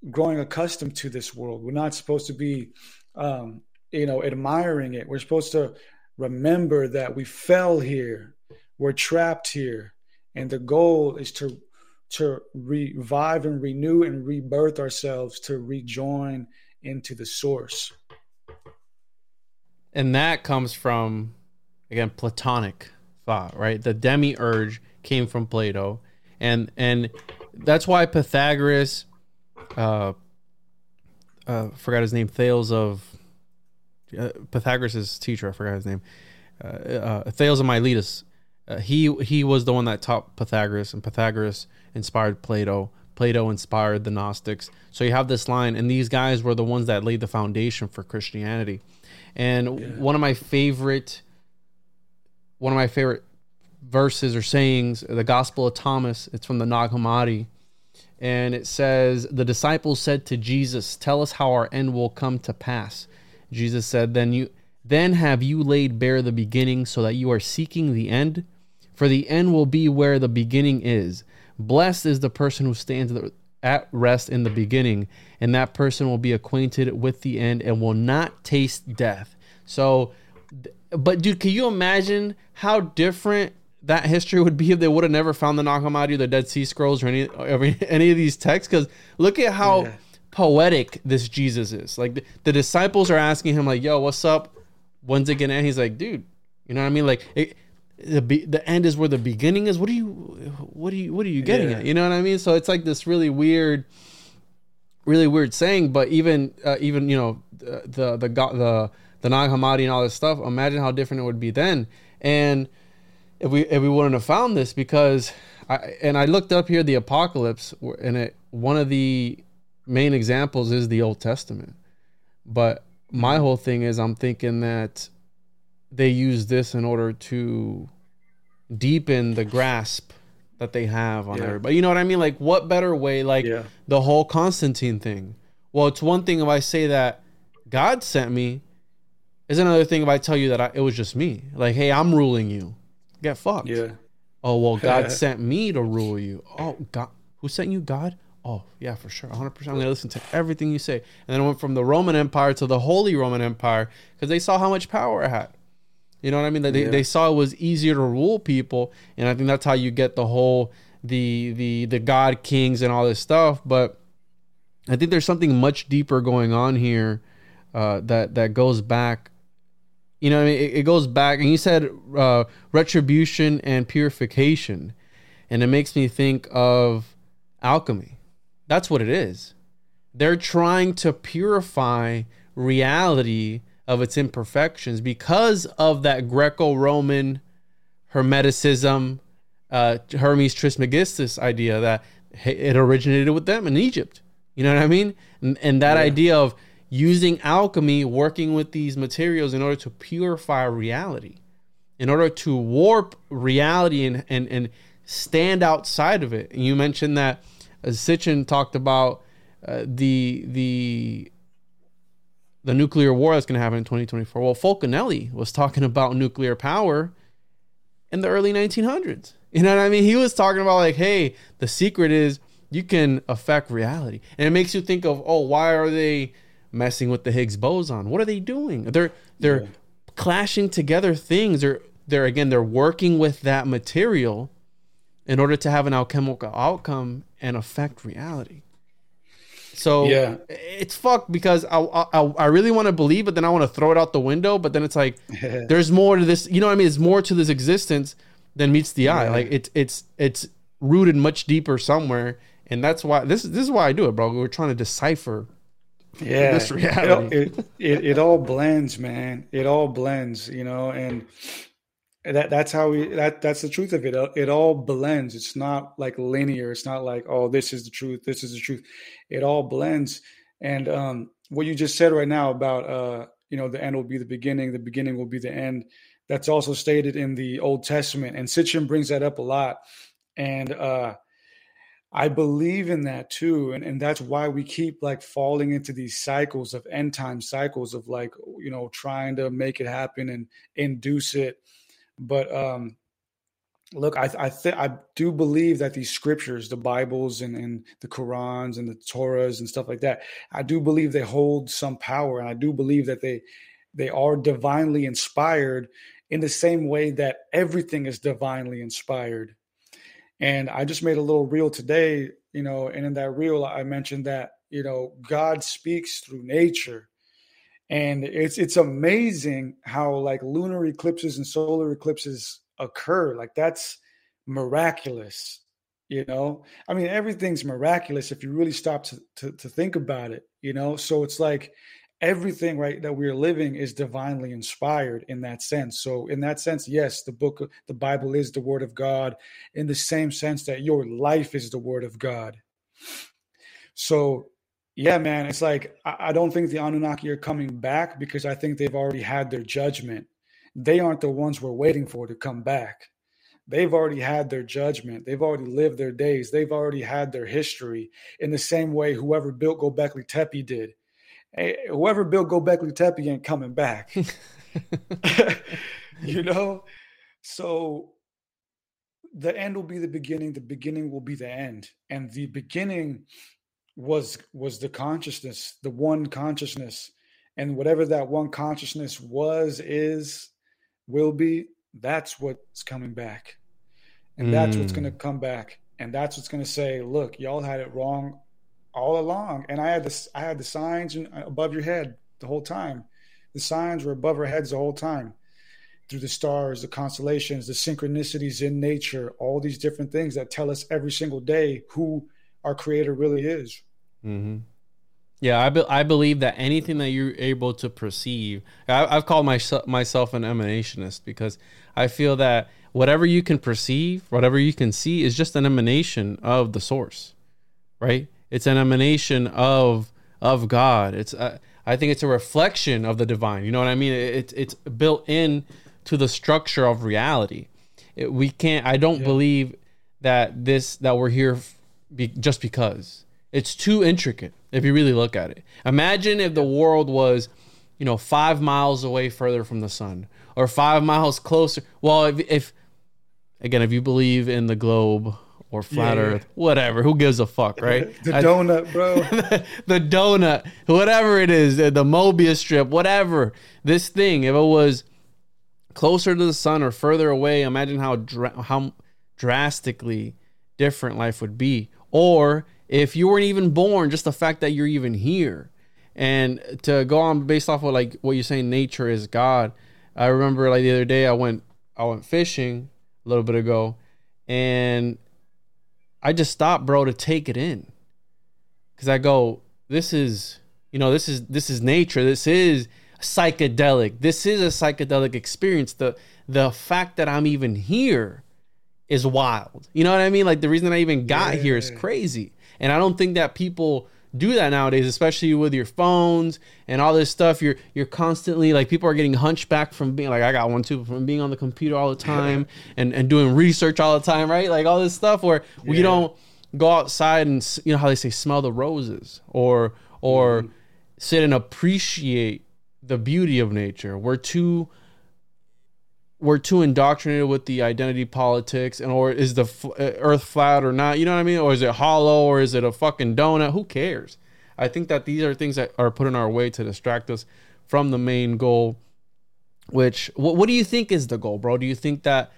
growing accustomed to this world. We're not supposed to be um, you know, admiring it. We're supposed to remember that we fell here, we're trapped here, and the goal is to to revive and renew and rebirth ourselves to rejoin into the source. And that comes from again Platonic thought, right? The demiurge came from Plato, and and that's why Pythagoras, uh, uh, forgot his name, Thales of uh, Pythagoras' teacher, I forgot his name, uh, uh, Thales of Miletus. Uh, he he was the one that taught Pythagoras, and Pythagoras inspired Plato. Plato inspired the Gnostics. So you have this line, and these guys were the ones that laid the foundation for Christianity. And yeah. one of my favorite, one of my favorite verses or sayings, the Gospel of Thomas. It's from the Nag Hammadi, and it says, "The disciples said to Jesus, "Tell us how our end will come to pass." Jesus said, "Then you." Then have you laid bare the beginning so that you are seeking the end? For the end will be where the beginning is. Blessed is the person who stands at rest in the beginning, and that person will be acquainted with the end and will not taste death. So, but dude, can you imagine how different that history would be if they would have never found the Nag Hammadi or the Dead Sea Scrolls or any any of these texts? Because look at how yeah. Poetic this Jesus is. Like the, the, disciples are asking him, like, "Yo, what's up? When's it gonna end?" He's like, "Dude, you know what I mean? Like, it, the the end is where the beginning is. What are you what are you what are you getting yeah. at? You know what I mean? So it's like this really weird, really weird saying. But even uh, even you know the the the the, the Nag Hammadi and all this stuff. Imagine how different it would be then. And if we if we wouldn't have found this because I and I looked up here the apocalypse and it one of the main examples is the Old Testament. But my whole thing is I'm thinking that they use this in order to deepen the grasp that they have on yeah. everybody. You know what I mean? Like, what better way? Like yeah. the whole Constantine thing. Well, it's one thing if I say that God sent me. Is another thing if I tell you that I, it was just me. Like, hey, I'm ruling you. Get fucked. Yeah. Oh well, God sent me to rule you. Oh God, who sent you? God. Oh yeah, for sure, 100. percent I'm gonna listen to everything you say. And then I went from the Roman Empire to the Holy Roman Empire because they saw how much power it had. You know what I mean? They, yeah. they saw it was easier to rule people, and I think that's how you get the whole the the the god kings and all this stuff. But I think there's something much deeper going on here uh, that that goes back. You know, I mean, it, it, goes back, and you said uh, retribution and purification, and it makes me think of alchemy. That's what it is. They're trying to purify reality of its imperfections because of that Greco-Roman Hermeticism, uh, Hermes Trismegistus idea that it originated with them in Egypt. You know what I mean? And, and that yeah. idea of using alchemy, working with these materials in order to purify reality, in order to warp reality and, and, and stand outside of it. And you mentioned that uh, Sitchin talked about uh, the the the nuclear war that's going to happen in 2024. Well, Fulcanelli was talking about nuclear power in the early 1900s. You know what I mean? He was talking about like, hey, the secret is you can affect reality, and it makes you think of, oh, why are they messing with the Higgs boson? What are they doing? They're they're yeah. clashing together things. They're they're again they're working with that material in order to have an alchemical outcome and affect reality. So yeah, it's fucked because I I, I really want to believe, but then I want to throw it out the window. But then it's like there's more to this. You know what I mean? There's more to this existence than meets the eye. Yeah. Like it's it's it's rooted much deeper somewhere, and that's why this this is why I do it, bro. We're trying to decipher. Yeah, this reality. It, it, it, it all blends, man. It all blends, you know, and that that's how we that that's the truth of it. It all blends. It's not like linear. It's not like oh this is the truth this is the truth. It all blends. And um what you just said right now about uh you know the end will be the beginning the beginning will be the end that's also stated in the old testament. And Sitchin brings that up a lot. And uh I believe in that too. And, and that's why we keep like falling into these cycles of end time cycles of like, you know, trying to make it happen and induce it but um, look, I I, th- I do believe that these scriptures, the Bibles and, and the Qurans and the Torahs and stuff like that, I do believe they hold some power, and I do believe that they they are divinely inspired in the same way that everything is divinely inspired. And I just made a little reel today, you know, and in that reel I mentioned that you know God speaks through nature and it's it's amazing how like lunar eclipses and solar eclipses occur. Like that's miraculous you know? I mean everything's miraculous if you really stop to, to, to think about it you know? So it's like everything right that we're living is divinely inspired in that sense. So in that sense yes the book the bible is the word of god in the same sense that your life is the word of god. So, yeah, man, it's like I, I don't think the Anunnaki are coming back because I think they've already had their judgment. They aren't the ones we're waiting for to come back. They've already had their judgment. They've already lived their days. They've already had their history in the same way whoever built Gobekli Tepe did. Hey, whoever built Gobekli Tepe ain't coming back. you know? So the end will be the beginning, the beginning will be the end. And the beginning was was the consciousness, the one consciousness. And whatever that one consciousness was, is, will be, that's what's coming back. And that's what's going to mm. come back. And that's what's going to say, look, y'all had it wrong all along. And I had this, I had the signs above your head the whole time. The signs were above our heads the whole time through the stars, the constellations, the synchronicities in nature, all these different things that tell us every single day who our creator really is. Mm-hmm. Yeah, I, be- I believe that anything that you're able to perceive, I- have called myself myself an emanationist because I feel that whatever you can perceive, whatever you can see, is just an emanation of the source, right? It's an emanation of of God. It's uh, I think it's a reflection of the divine. You know what I mean? It's it's built in to the structure of reality. It, we can't. I don't yeah. believe that this that we're here be, just because it's too intricate. If you really look at it, imagine if the world was, you know, five miles away further from the sun, or five miles closer. Well, if, if again, if you believe in the globe or flat yeah. earth, whatever. Who gives a fuck, right? the donut, bro. the, the, donut, whatever it is, the, the Mobius strip, whatever. This thing, if it was closer to the sun or further away, imagine how dra- how drastically different life would be. Or if you weren't even born, just the fact that you're even here. And to go on based off of like what you're saying, nature is God. I remember like the other day I went I went fishing a little bit ago, and I just stopped, bro, to take it in, because I go, this is you know this is this is nature. This is psychedelic. This is a psychedelic experience. The the fact that I'm even here is wild. You know what I mean? Like the reason I even got yeah. here is crazy. And I don't think that people do that nowadays, especially with your phones and all this stuff. You're you're constantly like people are getting hunchback from being like I got one too from being on the computer all the time and and doing research all the time, right? Like all this stuff where yeah. we don't go outside and you know how they say smell the roses or or mm. sit and appreciate the beauty of nature. We're too we're too indoctrinated with the identity politics and or is the f- uh, earth flat or not you know what i mean? Or is it hollow or is it a fucking donut? Who cares? I think that these are things that are put in our way to distract us from the main goal which what, what do you think is the goal bro? Do you think that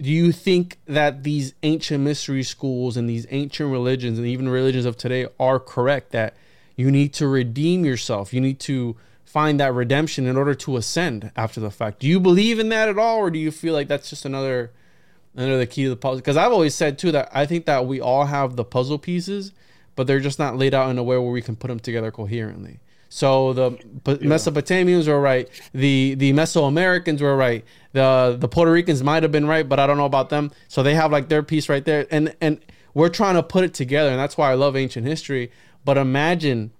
do you think that these ancient mystery schools and these ancient religions and even religions of today are correct that you need to redeem yourself? You need to find that redemption in order to ascend after the fact. Do you believe in that at all, or do you feel like that's just another another key to the puzzle? Because I've always said too that I think that we all have the puzzle pieces, but they're just not laid out in a way where we can put them together coherently. So the. Mesopotamians were right. The the Mesoamericans were right. The the Puerto Ricans might have been right, but I don't know about them. So they have like their piece right there, and and we're trying to put it together, and that's why I love ancient history. But imagine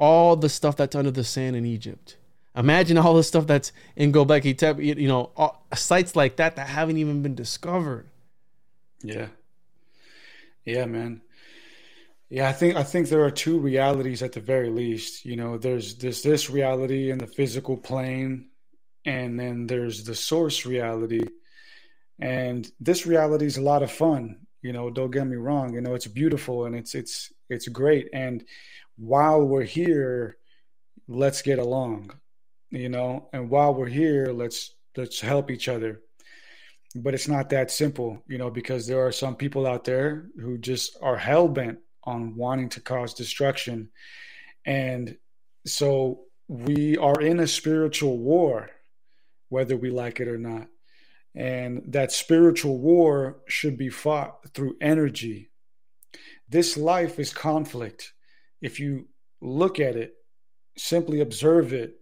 all the stuff that's under the sand in Egypt. Imagine all the stuff that's in Gobekli Tepe, you know, sites like that that haven't even been discovered. Yeah. Yeah, man. Yeah, I think I think there are two realities at the very least. You know, there's this this reality in the physical plane, and then there's the source reality. And this reality is a lot of fun. You know, don't get me wrong. You know, it's beautiful and it's it's it's great. And while we're here, let's get along, you know, and while we're here, let's let's help each other. But it's not that simple, you know, because there are some people out there who just are hell bent on wanting to cause destruction. And so we are in a spiritual war, whether we like it or not. And that spiritual war should be fought through energy. This life is conflict if you look at it, simply observe it,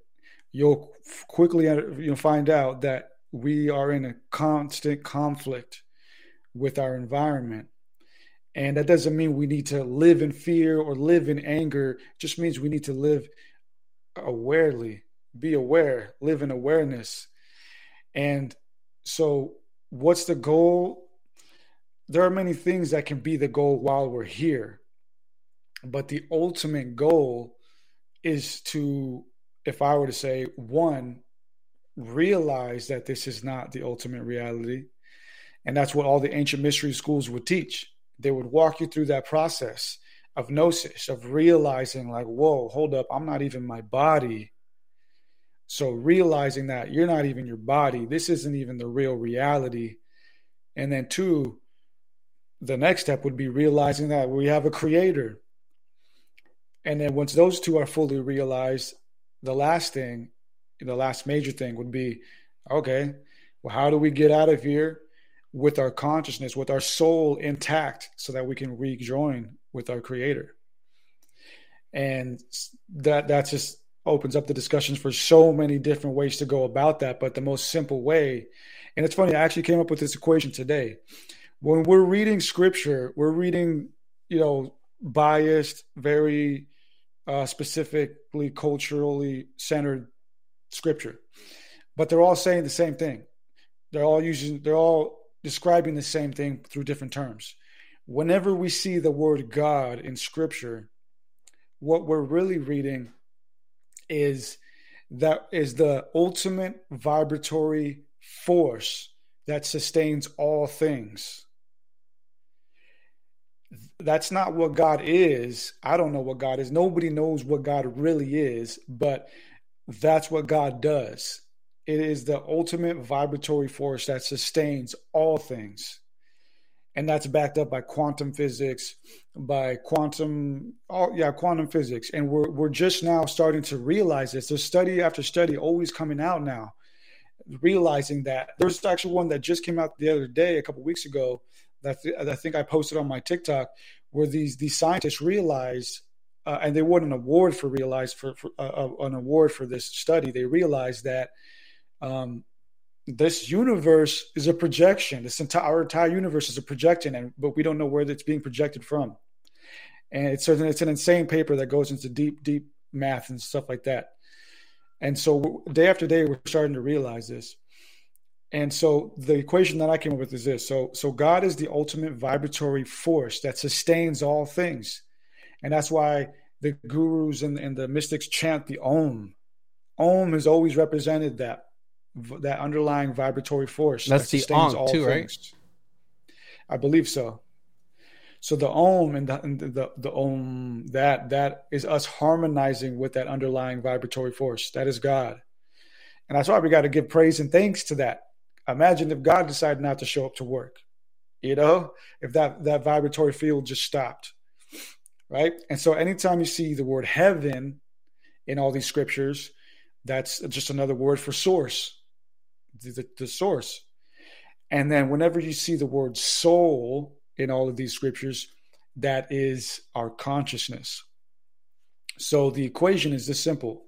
you'll quickly uh, you'll find out that we are in a constant conflict with our environment. And that doesn't mean we need to live in fear or live in anger. It just means we need to live awarely, be aware, live in awareness. And so, what's the goal? There are many things that can be the goal while we're here. But the ultimate goal is to, if I were to say, one, realize that this is not the ultimate reality. And that's what all the ancient mystery schools would teach. They would walk you through that process of gnosis, of realizing, like, whoa, hold up, I'm not even my body. So realizing that you're not even your body, this isn't even the real reality. And then, two, the next step would be realizing that we have a creator. And then once those two are fully realized, the last thing, the last major thing would be okay, well, how do we get out of here with our consciousness, with our soul intact so that we can rejoin with our creator? And that that just opens up the discussions for so many different ways to go about that. But the most simple way, and it's funny, I actually came up with this equation today. When we're reading scripture, we're reading, you know, biased, very uh, specifically culturally centered scripture, but they're all saying the same thing. They're all using, they're all describing the same thing through different terms. Whenever we see the word God in scripture, what we're really reading is that is the ultimate vibratory force that sustains all things that's not what God is. I don't know what God is. Nobody knows what God really is, but that's what God does. It is the ultimate vibratory force that sustains all things. And that's backed up by quantum physics, by quantum, oh yeah, quantum physics. And we're we're just now starting to realize this. There's study after study always coming out now, realizing that. There's actually one that just came out the other day, a couple weeks ago, that I think I posted on my TikTok, where these these scientists realized, uh, and they won an award for realize for, for uh, uh, an award for this study. They realized that um, this universe is a projection. This entire our entire universe is a projection, and but we don't know where it's being projected from. And it's it's an insane paper that goes into deep deep math and stuff like that. And so day after day, we're starting to realize this. And so the equation that I came up with is this. So so God is the ultimate vibratory force that sustains all things. And that's why the gurus and, and the mystics chant the Om. Om has always represented that that underlying vibratory force. That's that the Om too, things. right? I believe so. So the Om and the, and the the Om that that is us harmonizing with that underlying vibratory force. That is God. And that's why we got to give praise and thanks to that Imagine if God decided not to show up to work, you know, if that, that vibratory field just stopped, right? And so anytime you see the word heaven in all these scriptures, that's just another word for source, the, the, the source. And then whenever you see the word soul in all of these scriptures, that is our consciousness. So the equation is this simple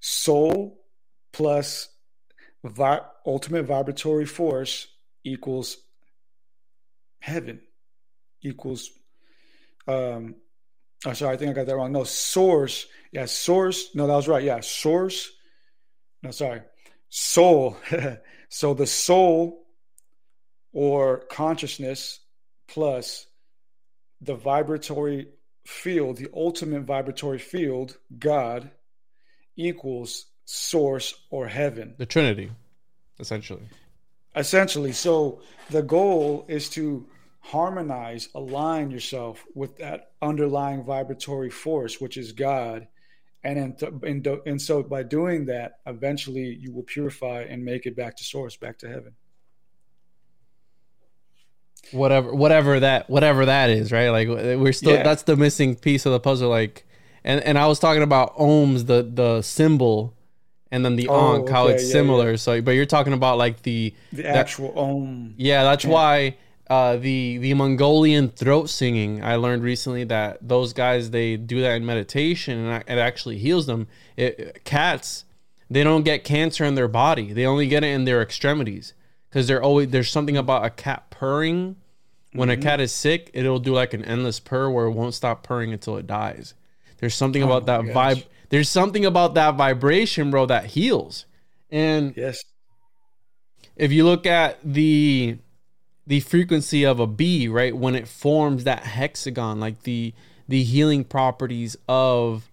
soul plus vi- ultimate vibratory force equals heaven equals um oh, sorry i think i got that wrong. No source. Yeah source. No that was right. Yeah source. No sorry. Soul. So the soul or consciousness plus the vibratory field the ultimate vibratory field god equals source, or heaven. The Trinity, essentially. Essentially. So the goal is to harmonize, align yourself with that underlying vibratory force, which is God. And, and, and so by doing that, eventually you will purify and make it back to source, back to heaven. Whatever, whatever that, whatever that is, right? Like we're still, yeah. that's the missing piece of the puzzle. Like, and, and I was talking about ohms, the, the symbol and then the oh, Ankh, how it's yeah, similar. Yeah. So, but you're talking about like the the that, actual Om. Yeah, that's why uh, the the Mongolian throat singing. I learned recently that those guys they do that in meditation and it actually heals them. It, cats they don't get cancer in their body; they only get it in their extremities because they're always there's something about a cat purring When a cat is sick, it'll do like an endless purr where it won't stop purring until it dies. There's something Oh about that gosh. vibe. There's something about that vibration, bro, that heals. And Yes. if you look at the the frequency of a bee, right, when it forms that hexagon, like the the healing properties of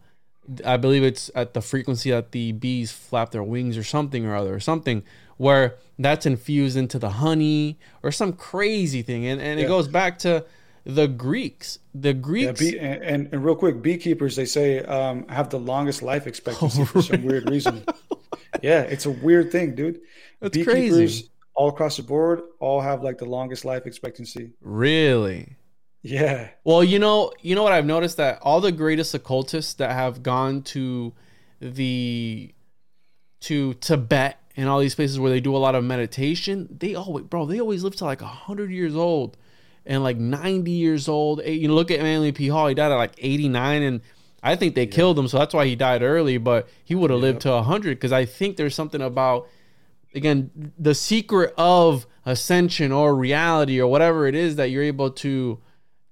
I believe it's at the frequency that the bees flap their wings or something or other, or something where that's infused into the honey or some crazy thing. And and it goes back to the Greeks. The Yeah, Greeks bee, and, and, and real quick, beekeepers they say um, have the longest life expectancy for some weird reason. Yeah, it's a weird thing, dude. That's Beekeepers crazy. all across the board all have like the longest life expectancy. really Yeah, Well, you know, you know what I've noticed that all the greatest occultists that have gone to the to Tibet and all these places where they do a lot of meditation, they always, bro, they always live to like hundred years old and like ninety years old. You know, look at Manly P. Hall; he died at like eighty nine, and I think they killed him, so that's why he died early. But he would have lived to hundred because I think there's something about again the secret of ascension or reality or whatever it is that you're able to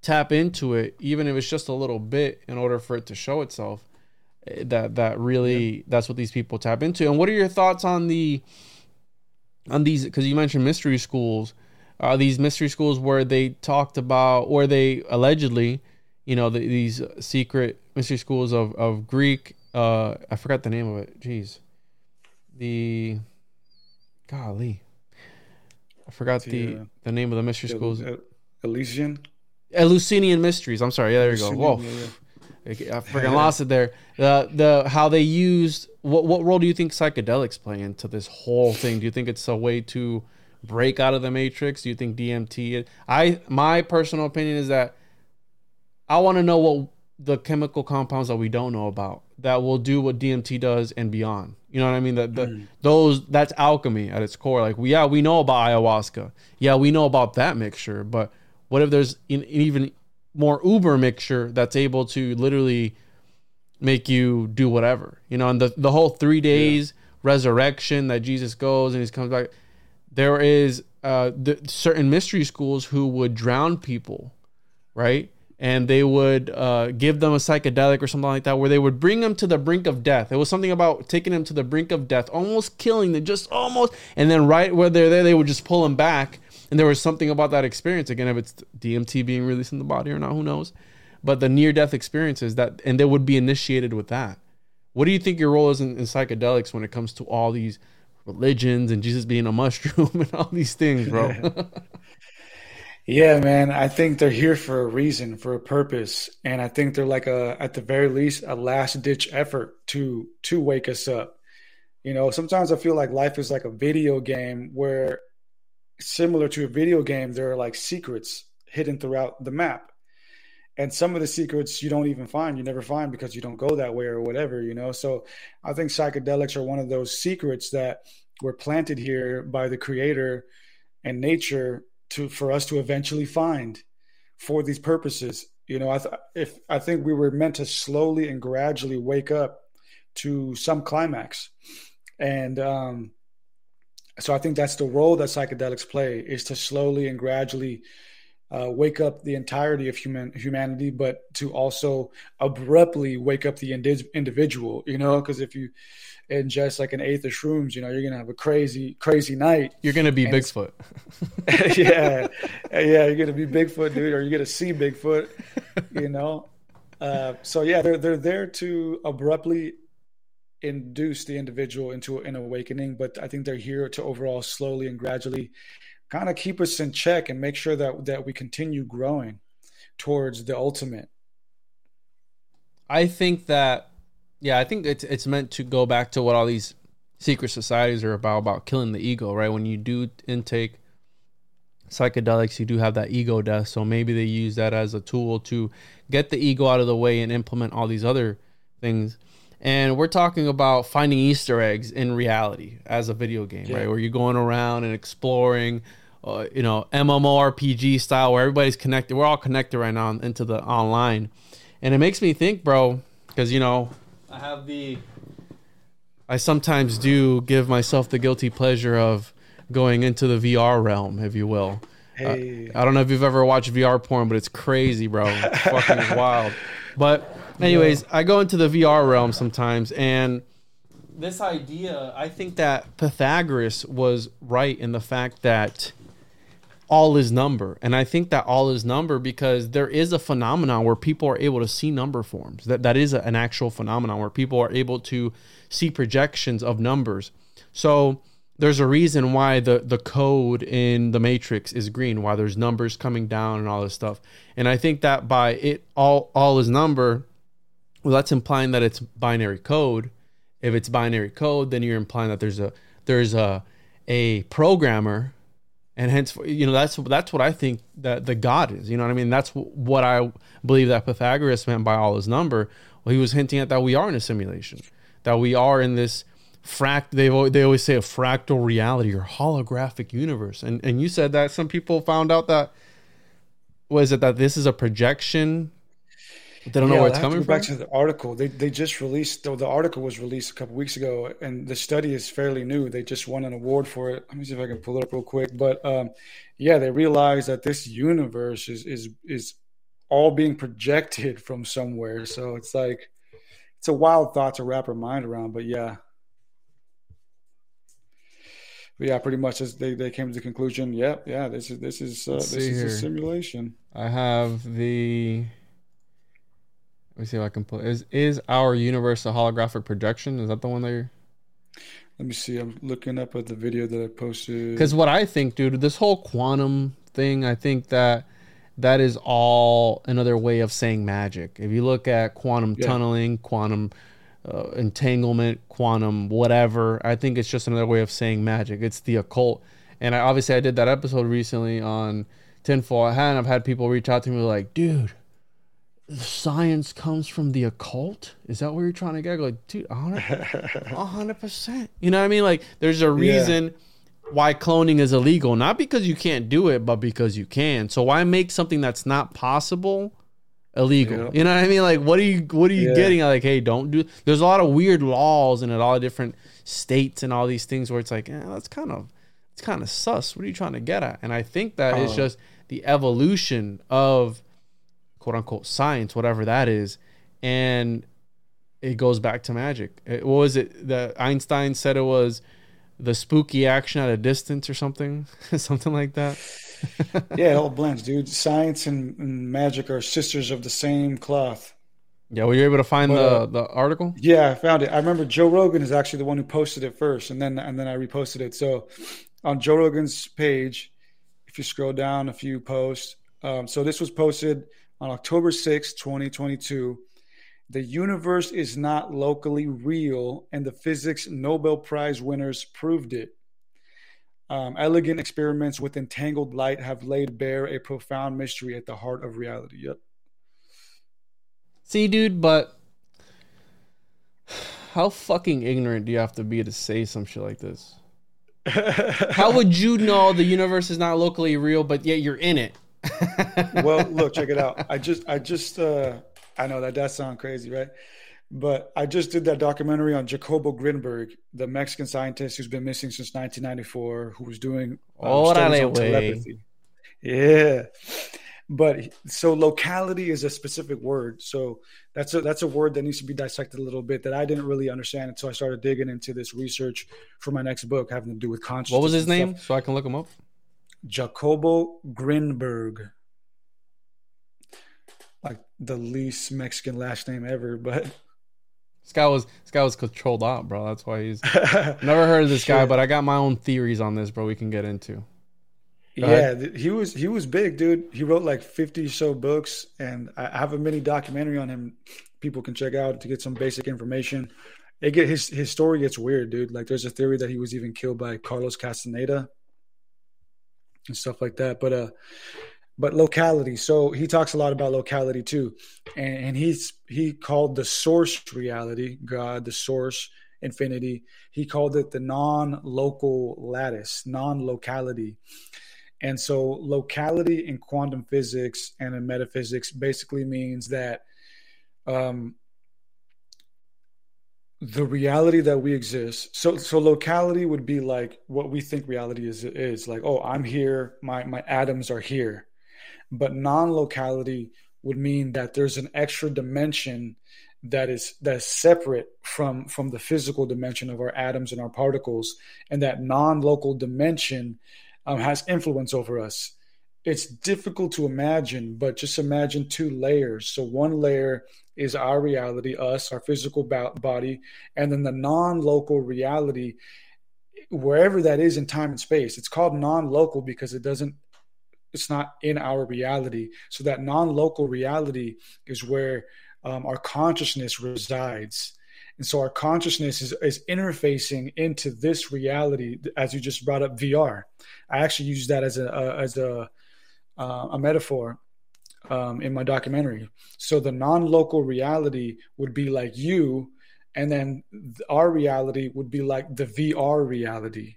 tap into it even if it's just a little bit in order for it to show itself eh, that that really that's what these people tap into and what are your thoughts on the on these because you mentioned mystery schools uh, these mystery schools where they talked about where they allegedly you know the, these secret mystery schools of, of greek uh i forgot the name of it jeez the golly i forgot the The, uh, the name of the mystery schools El- Elysian. Eleusinian mysteries. I'm sorry. Yeah, there you go. Whoa, yeah, yeah. I freaking lost it there. The the how they used what what role do you think psychedelics play into this whole thing? Do you think it's a way to break out of the matrix? Do you think DMT? I my personal opinion is that I want to know what the chemical compounds that we don't know about that will do what DMT does and beyond. You know what I mean? That the, mm. those that's alchemy at its core. Like we yeah we know about ayahuasca. Yeah we know about that mixture, but what if there's an, an even more uber mixture that's able to literally make you do whatever you know and the, the whole three days resurrection that jesus goes and he comes back there is uh the, certain mystery schools who would drown people right? And they would uh, give them a psychedelic or something like that where they would bring them to the brink of death. It was something about taking them to the brink of death almost killing them just almost and then right where they're there they would just pull them back. And there was something about that experience. Again if it's dmt being released in the body or not who knows? But the near death experiences that and they would be initiated with that. What do you think your role is in, in psychedelics when it comes to all these religions and jesus being a mushroom and all these things bro Yeah, man. I think they're here for a reason, for a purpose, and I think they're like a, at the very least, a last ditch effort to to wake us up. You know, sometimes I feel like life is like a video game where, similar to a video game, there are like secrets hidden throughout the map, and some of the secrets you don't even find, you never find because you don't go that way or whatever. You know, so I think psychedelics are one of those secrets that were planted here by the creator and nature to for us to eventually find for these purposes. You know, I th- if I think we were meant to slowly and gradually wake up to some climax, and um, so I think that's the role that psychedelics play is to slowly and gradually uh, wake up the entirety of human humanity, but to also abruptly wake up the indi- individual. You know, because if you ingest like an eighth of shrooms, you know, you're gonna have a crazy, crazy night. you're gonna be And bigfoot yeah, yeah, you're gonna be Bigfoot, dude, or you're gonna see Bigfoot, you know. Uh, so yeah, they're they're there to abruptly induce the individual into an awakening, but I think they're here to overall slowly and gradually kind of keep us in check and make sure that that we continue growing towards the ultimate. I think that, yeah, I think it's it's meant to go back to what all these secret societies are about about killing the ego, right? When you do intake psychedelics, you do have that ego death. So maybe they use that as a tool to get the ego out of the way and implement all these other things. And we're talking about finding Easter eggs in reality as a video game, Yeah. right? Where you're going around and exploring, uh, you know, MMORPG style where everybody's connected. We're all connected right now into the online. And it makes me think, bro, because, you know, I have the I sometimes do give myself the guilty pleasure of going into the VR realm, if you will. Hey. I don't know if you've ever watched VR porn, but it's crazy, bro. It's fucking wild. But anyways, I go into the VR realm sometimes, and this idea, I think that Pythagoras was right in the fact that all is number. And I think that all is number because there is a phenomenon where people are able to see number forms. That that is an actual phenomenon where people are able to see projections of numbers. So there's a reason why the the code in the matrix is green, why there's numbers coming down and all this stuff. And I think that by it all all is number, well that's implying that it's binary code. If it's binary code, then you're implying that there's a there's a a programmer and hence you know that's that's what I think that the God is. You know what I mean? That's what I believe that Pythagoras meant by all his number. Well, he was hinting at that we are in a simulation, that we are in this fract. They they always say a fractal reality or holographic universe, and and you said that some people found out that was it that this is a projection they don't yeah, know where it's I'll have to coming from. Back to the article, they they just released. The, the article was released a couple weeks ago, and the study is fairly new. They just won an award for it. Let me see if I can pull it up real quick. But um, yeah, they realized that this universe is is is all being projected from somewhere. So it's like it's a wild thought to wrap our mind around. But yeah. But yeah, pretty much as they, they came to the conclusion, yep, yeah, this is this is uh, this is here. a simulation. I have the. Let me see if I can pull. Is is our universe a holographic projection? Is that the one that you're? Let me see. I'm looking up at the video that I posted. Because what I think, dude, this whole quantum thing, I think that that is all another way of saying magic. If you look at quantum Yeah. tunneling, quantum uh, entanglement, quantum whatever, I think it's just another way of saying magic. It's the occult. And I obviously I did that episode recently on tinfoil hat, and I've had people reach out to me like, dude. Science comes from the occult. Is that what you're trying to get? Go like, dude, a 100 percent. You know what I mean? Like, there's a reason why cloning is illegal, not because you can't do it, but because you can. So why make something that's not possible illegal? Yeah. You know what I mean? Like, what are you, what are you Yeah. getting? Like, hey, don't do. There's a lot of weird laws in a lot of different states and all these things where it's like, eh, that's kind of, it's kind of sus. What are you trying to get at? And I think that is Oh. just the evolution of quote unquote science, whatever that is, and it goes back to magic. It, what was it? that Einstein said it was the spooky action at a distance or something, something like that. yeah, it all blends, dude. Science and, and magic are sisters of the same cloth. Yeah, were you able to find But, the the article? Yeah, I found it. I remember Joe Rogan is actually the one who posted it first, and then and then I reposted it. So on Joe Rogan's page, if you scroll down a few posts, um, so this was posted on October sixth, 2022. The universe is not locally real, and the physics Nobel Prize winners proved it. Um, elegant experiments with entangled light have laid bare a profound mystery at the heart of reality. Yep. See, dude, but how fucking ignorant do you have to be to say some shit like this? How would you know the universe is not locally real, but yet you're in it? Well, look, check it out. I just, I just, uh, I know that does sound crazy, right? But I just did that documentary on Jacobo Grinberg, the Mexican scientist who's been missing since 1994, who was doing um, on telepathy. Yeah, but so locality is a specific word. So that's a that's a word that needs to be dissected a little bit that I didn't really understand until I started digging into this research for my next book having to do with consciousness. What was his stuff. name? So I can look him up. Jacobo Grinberg. Like the least Mexican last name ever, but This guy was this guy was controlled out, bro. That's why he's never heard of this guy, but I got my own theories on this, bro. We can get into. Go yeah, th- he was he was big, dude. He wrote like fifty so books, and I I have a mini documentary on him. People can check out to get some basic information. It get his his story gets weird, dude. Like there's a theory that he was even killed by Carlos Castaneda and stuff like that. But uh, but locality. So he talks a lot about locality too, and, and he's he called the source reality, God, the source, infinity. He called it the non-local lattice, non-locality. And so, locality in quantum physics and in metaphysics basically means that um, the reality that we exist. So so locality would be like what we think reality is is like oh i'm here my my atoms are here. But non-locality would mean that there's an extra dimension that is that's separate from from the physical dimension of our atoms and our particles and that non-local dimension um, has influence over us. It's difficult to imagine but just imagine two layers. So one layer is our reality us our physical body and then the non-local reality wherever that is in time and space it's called non-local because it doesn't it's not in our reality so that non-local reality is where um, our consciousness resides. And so our consciousness is, is interfacing into this reality, as you just brought up VR. I actually use that as a, a as a uh, a metaphor um, in my documentary. So the non-local reality would be like you, and then our reality would be like the VR reality.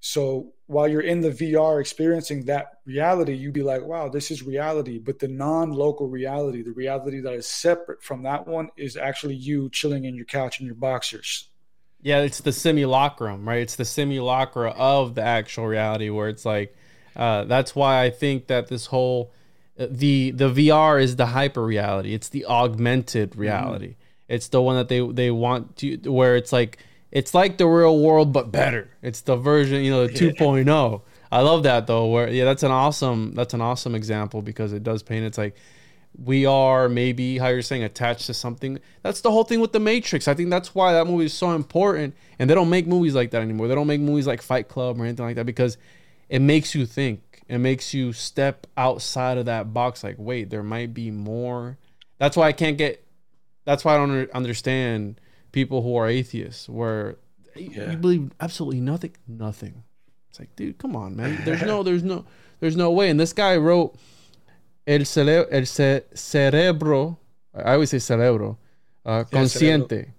So while you're in the VR experiencing that reality, you'd be like, wow, this is reality. But the non local reality, the reality that is separate from that one, is actually you chilling in your couch in your boxers. Yeah, it's the simulacrum, right? It's the simulacra of the actual reality where it's like, uh, that's why I think that this whole the the VR is the hyper reality. It's the augmented reality. Mm-hmm. It's the one that they they want to where it's like it's like the real world but better. It's the version, you know, the 2.0. I love that though. Where yeah, that's an awesome that's an awesome example because it does paint. It's like we are maybe how you're saying attached to something. That's the whole thing with the Matrix. I think that's why that movie is so important. And they don't make movies like that anymore. They don't make movies like Fight Club or anything like that because it makes you think. It makes you step outside of that box. Like, wait, there might be more. That's why I can't get. That's why I don't understand people who are atheists where yeah. you believe absolutely nothing nothing it's like dude come on man there's no there's no there's no way and this guy wrote el, cere- el ce- cerebro i always say cerebro uh, consciente cerebro.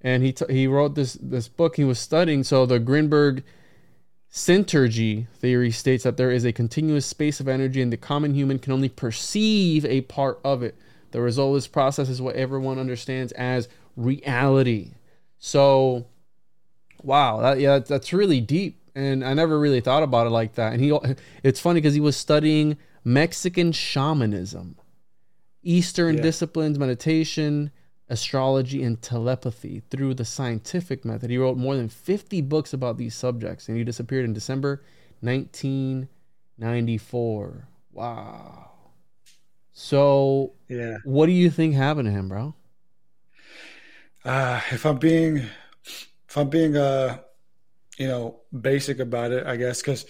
and he t- he wrote this this book he was studying so the Grinberg synergy theory states that there is a continuous space of energy and the common human can only perceive a part of it the result of this process is what everyone understands as reality. So, wow, that, yeah, that's really deep, and I never really thought about it like that. And he, it's funny because he was studying Mexican shamanism, Eastern yeah. disciplines, meditation, astrology, and telepathy through the scientific method. He wrote more than 50 books about these subjects, and he disappeared in December 1994. Wow. So, yeah. What do you think happened to him, bro? Uh, if I'm being, if I'm being, uh, you know, basic about it, I guess, because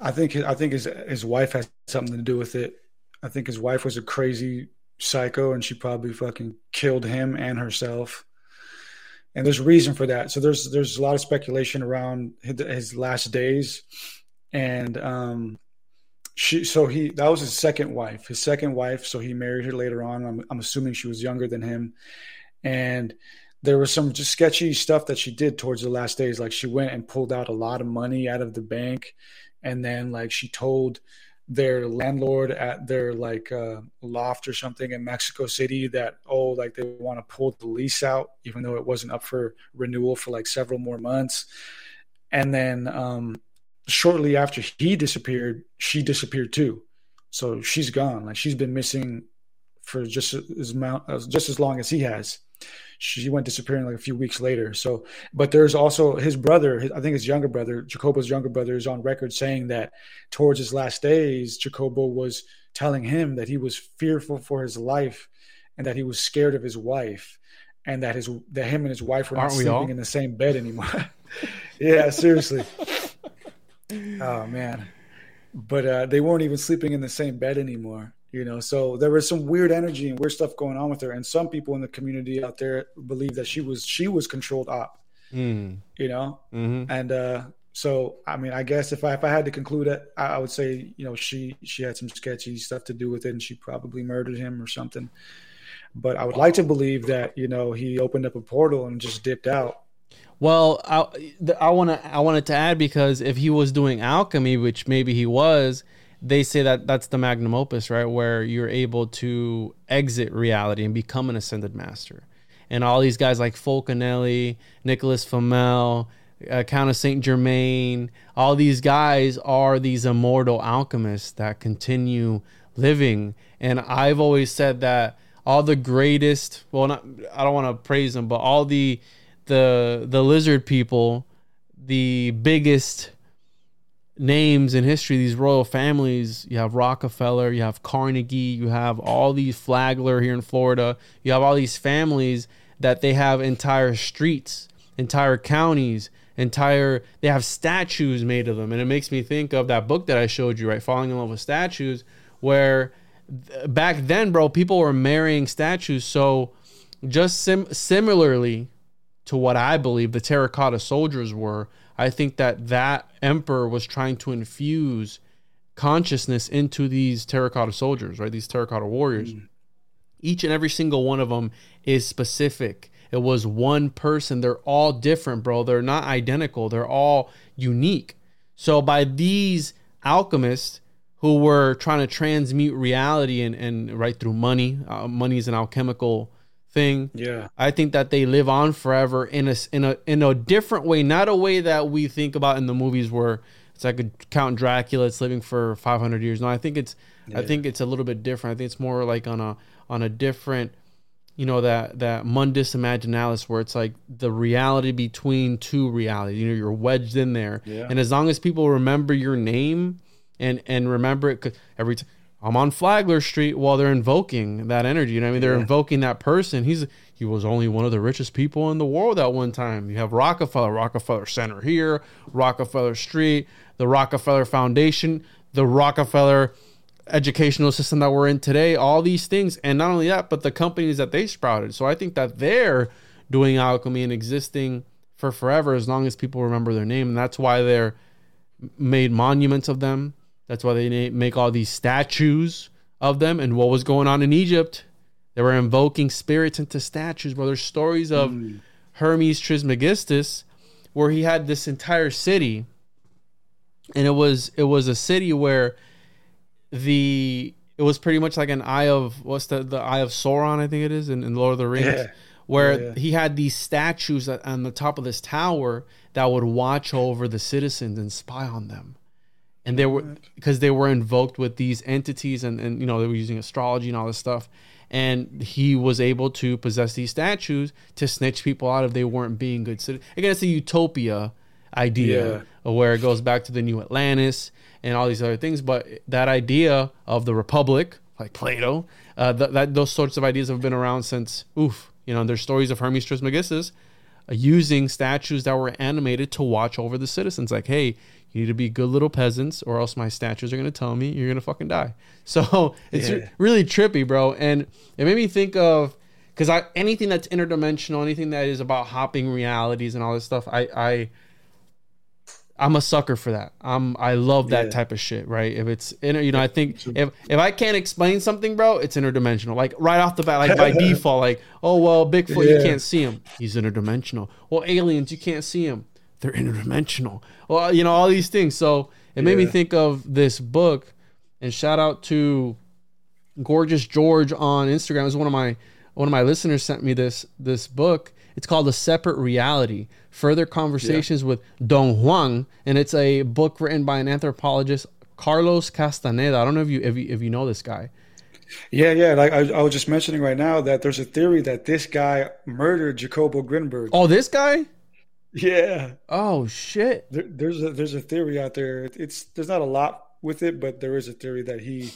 I think I think his his wife has something to do with it. I think his wife was a crazy psycho, and she probably fucking killed him and herself. And there's a reason for that. So there's there's a lot of speculation around his, last days, and um, she so he that was his second wife. His second wife. So he married her later on. I'm I'm assuming she was younger than him, and there was some just sketchy stuff that she did towards the last days. Like she went and pulled out a lot of money out of the bank, and then like she told their landlord at their like uh, loft or something in Mexico City that oh like they want to pull the lease out even though it wasn't up for renewal for like several more months, and then um, shortly after he disappeared, she disappeared too. So she's gone. Like she's been missing for just as just as long as he has she went disappearing like a few weeks later. So, but there's also his brother, his, I think his younger brother, Jacobo's younger brother, is on record saying that towards his last days, Jacobo was telling him that he was fearful for his life and that he was scared of his wife and that his that him and his wife were not Aren't sleeping in the same bed anymore. yeah, seriously. oh man. But uh, they weren't even sleeping in the same bed anymore you know? So there was some weird energy and weird stuff going on with her. And some people in the community out there believe that she was she was controlled op mm. you know? Mm-hmm. and uh so i mean i guess if i if i had to conclude it I, I, would say you know she she had some sketchy stuff to do with it and she probably murdered him or something. But i would like to believe that you know he opened up a portal and just dipped out. Well, I, I want to I wanted to add because if he was doing alchemy, which maybe he was, they say that that's the magnum opus, right? Where you're able to exit reality and become an ascended master. and all these guys like Fulcanelli, Nicholas Flamel, uh, Count of Saint Germain, all these guys are these immortal alchemists that continue living. And I've always said that all the greatest, well, not I don't want to praise them, but all the the the lizard people, the biggest names in history, these royal families. You have Rockefeller, you have Carnegie, you have all these Flagler here in Florida. You have all these families that they have entire streets, entire counties, entire they have statues made of them. And it makes me think of that book that I showed you, right? Falling in love with statues, where back then, bro, people were marrying statues. So just sim- similarly to what I believe the terracotta soldiers were, I think that that emperor was trying to infuse consciousness into these terracotta soldiers, right? These terracotta warriors. Mm. Each and every single one of them is specific. It was one person. They're all different, bro. They're not identical. They're all unique. So by these alchemists who were trying to transmute reality and, and right through money, uh, money is an alchemical thing. Yeah. I think that they live on forever in a in a in a different way, not a way that we think about in the movies where it's like a Count Dracula, it's living for 500 years. No, I think it's yeah. I think it's a little bit different. I think it's more like on a on a different you know that that mundus imaginalis where it's like the reality between two realities you know you're wedged in there yeah. and as long as people remember your name and and remember it every time I'm on Flagler Street while they're invoking that energy. You know, I mean, they're yeah. invoking that person. He's he was only one of the richest people in the world at one time. You have Rockefeller, Rockefeller Center here, Rockefeller Street, the Rockefeller Foundation, the Rockefeller educational system that we're in today. All these things, and not only that, but the companies that they sprouted. So I think that they're doing alchemy and existing for forever as long as people remember their name, and that's why they're made monuments of them that's why they make all these statues of them. And what was going on in Egypt? They were invoking spirits into statues. Bro, there's stories of mm. Hermes Trismegistus where he had this entire city, and it was it was a city where the it was pretty much like an eye of what's the the eye of Sauron I think it is in, in Lord of the Rings, yeah. where yeah, yeah. he had these statues on the top of this tower that would watch over the citizens and spy on them and they were because they were invoked with these entities and, and you know they were using astrology and all this stuff. And he was able to possess these statues to snitch people out if they weren't being good citizens again it's a utopia idea yeah. where it goes back to the new atlantis and all these other things. But that idea of the republic like plato uh, th- that those sorts of ideas have been around since oof you know there's stories of hermes trismegistus uh, using statues that were animated to watch over the citizens. Like hey you need to be good little peasants, or else my statues are gonna tell me you're gonna fucking die. So it's yeah. really trippy, bro. And it made me think of because I anything that's interdimensional, anything that is about hopping realities and all this stuff, I I I'm a sucker for that. I'm I love that yeah. type of shit, right? If it's inter, you know, I think if if I can't explain something, bro, it's interdimensional. Like right off the bat, like by default, like oh well, Bigfoot, yeah. you can't see him, he's interdimensional. Well, aliens, you can't see him, they're interdimensional. Well, you know, all these things. So it made yeah. me think of this book. And shout out to Gorgeous George on Instagram. It was one of my one of my listeners sent me this this book. It's called A Separate Reality: Further Conversations yeah. with Don Juan, and it's a book written by an anthropologist, Carlos Castaneda. I don't know if you if you, if you know this guy. Yeah, yeah. Like I, I, was just mentioning right now that there's a theory that this guy murdered Jacobo Grinberg. Oh, this guy? Yeah. Oh shit. There, there's a there's a theory out there. It's there's not a lot with it, but there is a theory that he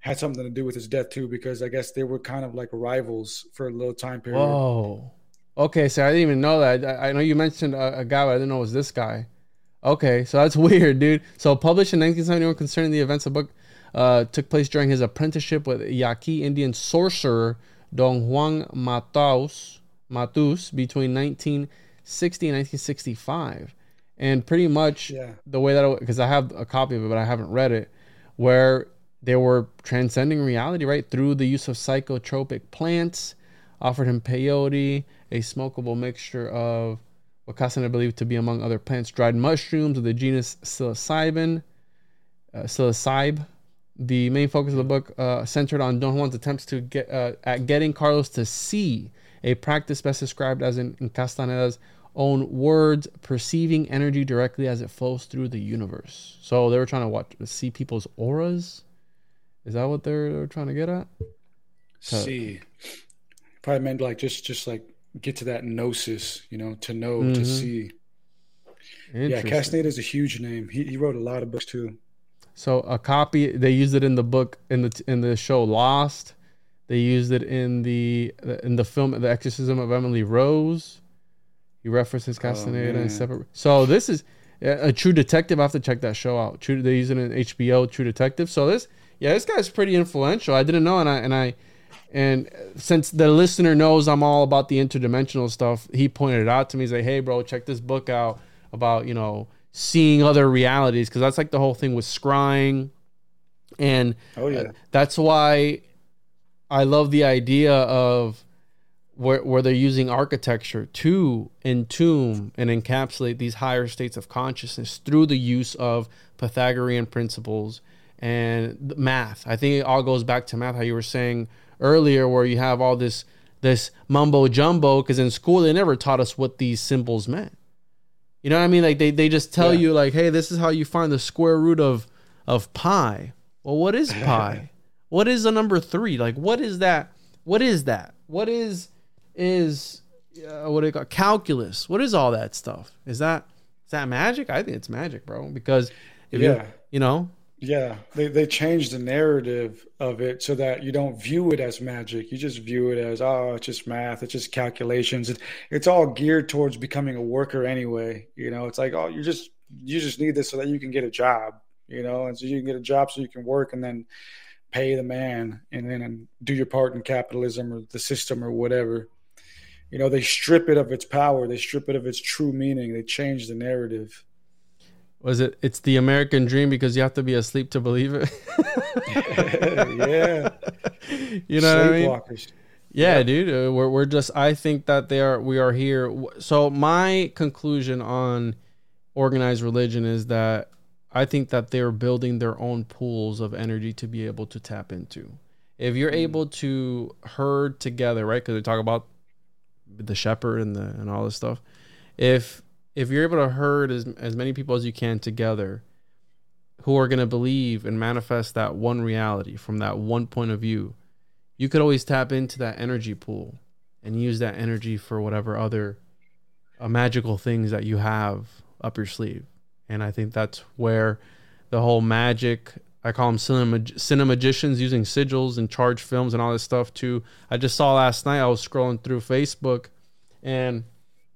had something to do with his death too, because I guess they were kind of like rivals for a little time period. Oh. Okay, so I didn't even know that. I, I know you mentioned a, a, guy, but I didn't know it was this guy. Okay, so that's weird, dude. So published in 1971 concerning the events of book uh, took place during his apprenticeship with Yaqui Indian sorcerer Don Juan Matus, Matus between 19- 60 and 1965 and pretty much yeah. the way that because I have a copy of it but I haven't read it where they were transcending reality right through the use of psychotropic plants offered him peyote a smokable mixture of what Castaneda believed to be among other plants dried mushrooms of the genus psilocybin uh, psilocybe the main focus of the book uh, centered on Don Juan's attempts to get uh, at getting Carlos to see a practice best described as in, in Castaneda's own words, perceiving energy directly as it flows through the universe. So they were trying to watch see people's auras. Is that what they're, they're trying to get at? See, probably meant like just just like get to that gnosis, you know, to know, Mhm. to see. Yeah. Castaneda is a huge name. He he wrote a lot of books too. So a copy they used it in the book in the in the show Lost. They used it in the in the film The Exorcism of Emily Rose. He references oh, Castaneda man. and separate. So this is a True Detective. I have to check that show out. True, they use it in HBO True Detective. So this, yeah, this guy's pretty influential. I didn't know, and I and I and since the listener knows I'm all about the interdimensional stuff, he pointed it out to me. He's like, "Hey, bro, check this book out about you know seeing other realities because that's like the whole thing with scrying, and Oh yeah. that's why I love the idea of where where they're using architecture to entomb and encapsulate these higher states of consciousness through the use of Pythagorean principles and math. I think it all goes back to math. How you were saying earlier, where you have all this this mumbo jumbo, because in school they never taught us what these symbols meant. You know what I mean? Like they, they just tell Yeah. you like, hey, this is how you find the square root of of pi. Well, what is pi? what is the number three? Like, what is that? What is that? What is is uh, what do you call calculus? What is all that stuff? Is that is that magic? I think it's magic, bro. Because if you Yeah. you know, Yeah, they they changed the narrative of it so that you don't view it as magic. You just view it as oh, it's just math, it's just calculations. It, it's all geared towards becoming a worker anyway. You know, it's like oh, you just you just need this so that you can get a job. You know, and so you can get a job so you can work and then pay the man and then and do your part in capitalism or the system or whatever. You know, they strip it of its power. They strip it of its true meaning. They change the narrative. was it? It's the American dream because you have to be asleep to believe it. yeah, you know what I mean? Yeah, dude. Uh, we're we're just. I think that they are. We are here. So my conclusion on organized religion is that I think that they're building their own pools of energy to be able to tap into. If you're able to herd together, right? Because we talk about the shepherd and the and all this stuff. If if you're able to herd as as many people as you can together, who are going to believe and manifest that one reality from that one point of view, you could always tap into that energy pool and use that energy for whatever other uh, magical things that you have up your sleeve. And I think that's where the whole magic, I call them cinema, cinemagicians using sigils and charged films and all this stuff too. I just saw last night, I was scrolling through Facebook and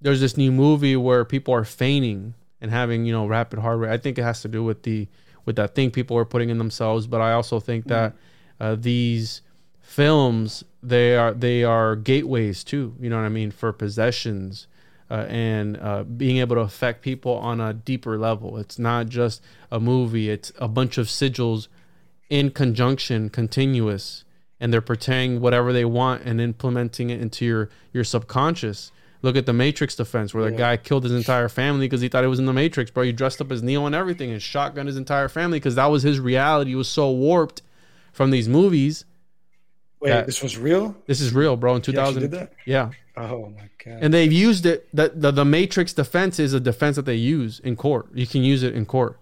there's this new movie where people are feigning and having, you know, rapid heart rate. I think it has to do with the, with that thing people are putting in themselves. But I also think that uh, these films they are they are gateways too you know what i mean for possessions uh, and uh, being able to affect people on a deeper level. It's not just a movie it's a bunch of sigils in conjunction continuous and they're portraying whatever they want and implementing it into your your subconscious. Look at the matrix defense where the Yeah. guy killed his entire family because he thought it was in the matrix bro. He dressed up as neo and everything and shotgunned his entire family because that was his reality. He was so warped from these movies Wait, That- this was real? this is real, bro. In 2000, did that? yeah, Oh my god! and they've used it. The, the the Matrix defense is a defense that they use in court. You can use it in court.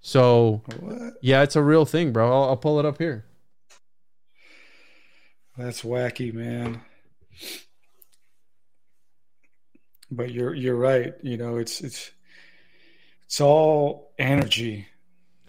So what? yeah, it's a real thing, bro. I'll, I'll pull it up here. That's wacky, man. But you're you're right. You know, it's it's it's all energy.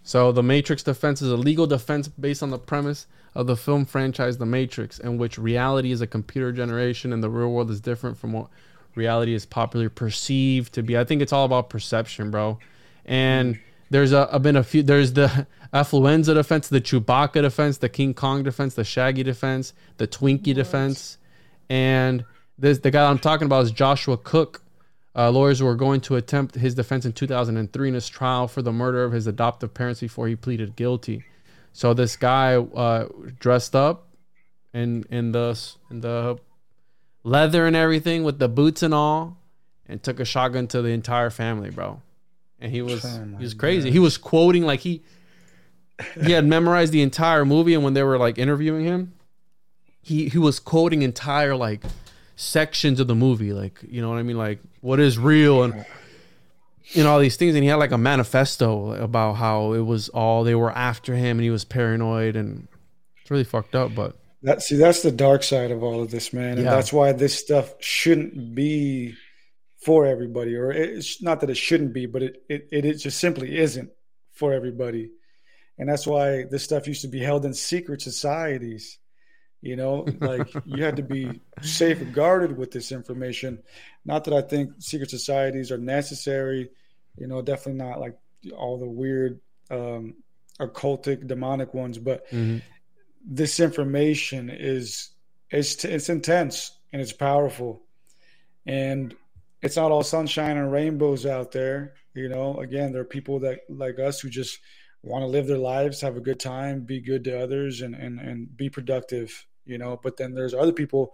So the Matrix defense is a legal defense based on the premise of the film franchise The Matrix, in which reality is a computer generation and the real world is different from what reality is popularly perceived to be. I think it's all about perception, bro. And there's a, a been a few. There's the Affluenza defense, the Chewbacca defense, the King Kong defense, the Shaggy defense, the Twinkie defense, and this the guy I'm talking about is Joshua Cooke. Uh, lawyers were going to attempt his defense in 2003 in his trial for the murder of his adoptive parents before he pleaded guilty. So this guy uh, dressed up in in the in the leather and everything with the boots and all, and took a shotgun to the entire family, bro. And he was Oh he was crazy. He was quoting like he he had memorized the entire movie, and when they were like interviewing him, he he was quoting entire like sections of the movie, like you know what I mean, like what is real and you know all these things. And he had like a manifesto about how it was all they were after him, and he was paranoid, and it's really fucked up. But that see, that's the dark side of all of this, man, and Yeah. that's why this stuff shouldn't be for everybody, or it's not that it shouldn't be, but it it, it, just simply isn't for everybody, and that's why this stuff used to be held in secret societies. You know, like you had to be safeguarded with this information. Not that I think secret societies are necessary. You know, definitely not like all the weird um, occultic, demonic ones, but this information is it's it's intense and it's powerful. And it's not all sunshine and rainbows out there you know. Again there are people that like us who just want to live their lives have a good time be good to others and and, and be productive you know. But then there's other people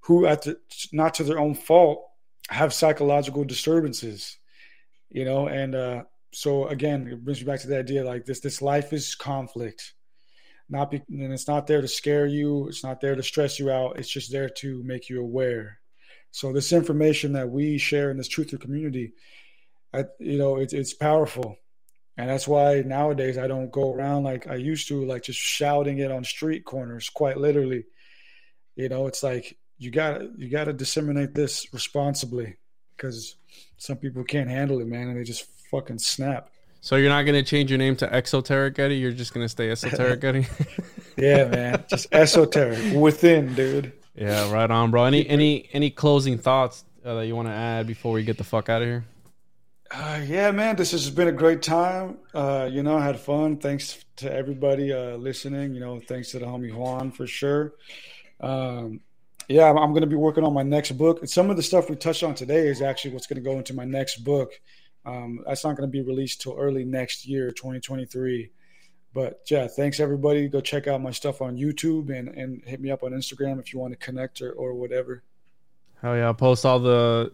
who at the, not to their own fault have psychological disturbances you know and uh so again it brings me back to the idea like this this life is conflict. Not be, and it's not there to scare you it's not there to stress you out it's just there to make you aware. So this information that we share in this truth truther community I, you know it's it's powerful. And that's why nowadays i don't go around like i used to like just shouting it on street corners quite literally. You know it's like you got to you got to disseminate this responsibly because some people can't handle it man and they just fucking snap so you're not gonna change your name to Exoteric Eddie. You're just gonna stay Esoteric Eddie. yeah man just esoteric within dude yeah, right on, bro. Any any any closing thoughts uh, that you want to add before we get the fuck out of here? Uh, yeah, man, this has been a great time. Uh, you know, I had fun. Thanks to everybody uh, listening. You know, thanks to the homie Juan for sure. Um, yeah, I'm, going to be working on my next book. And some of the stuff we touched on today is actually what's going to go into my next book. Um, that's not going to be released till early next year, 2023. But yeah, thanks everybody. Go check out my stuff on YouTube and, and hit me up on Instagram if you want to connect or, or whatever. Hell yeah, I'll post all the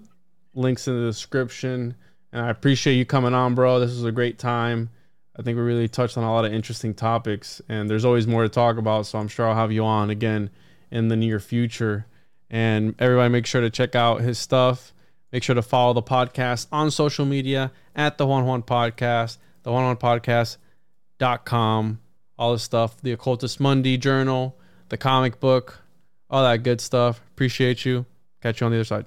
links in the description. And I appreciate you coming on, bro. This was a great time. I think we really touched on a lot of interesting topics, and there's always more to talk about. So I'm sure I'll have you on again in the near future. And everybody, make sure to check out his stuff. Make sure to follow the podcast on social media at the Juan Juan Podcast, the Juan Juan Podcast.com, all this stuff, the Occultis Mundi Journal, the comic book, all that good stuff. Appreciate you. Catch you on the other side.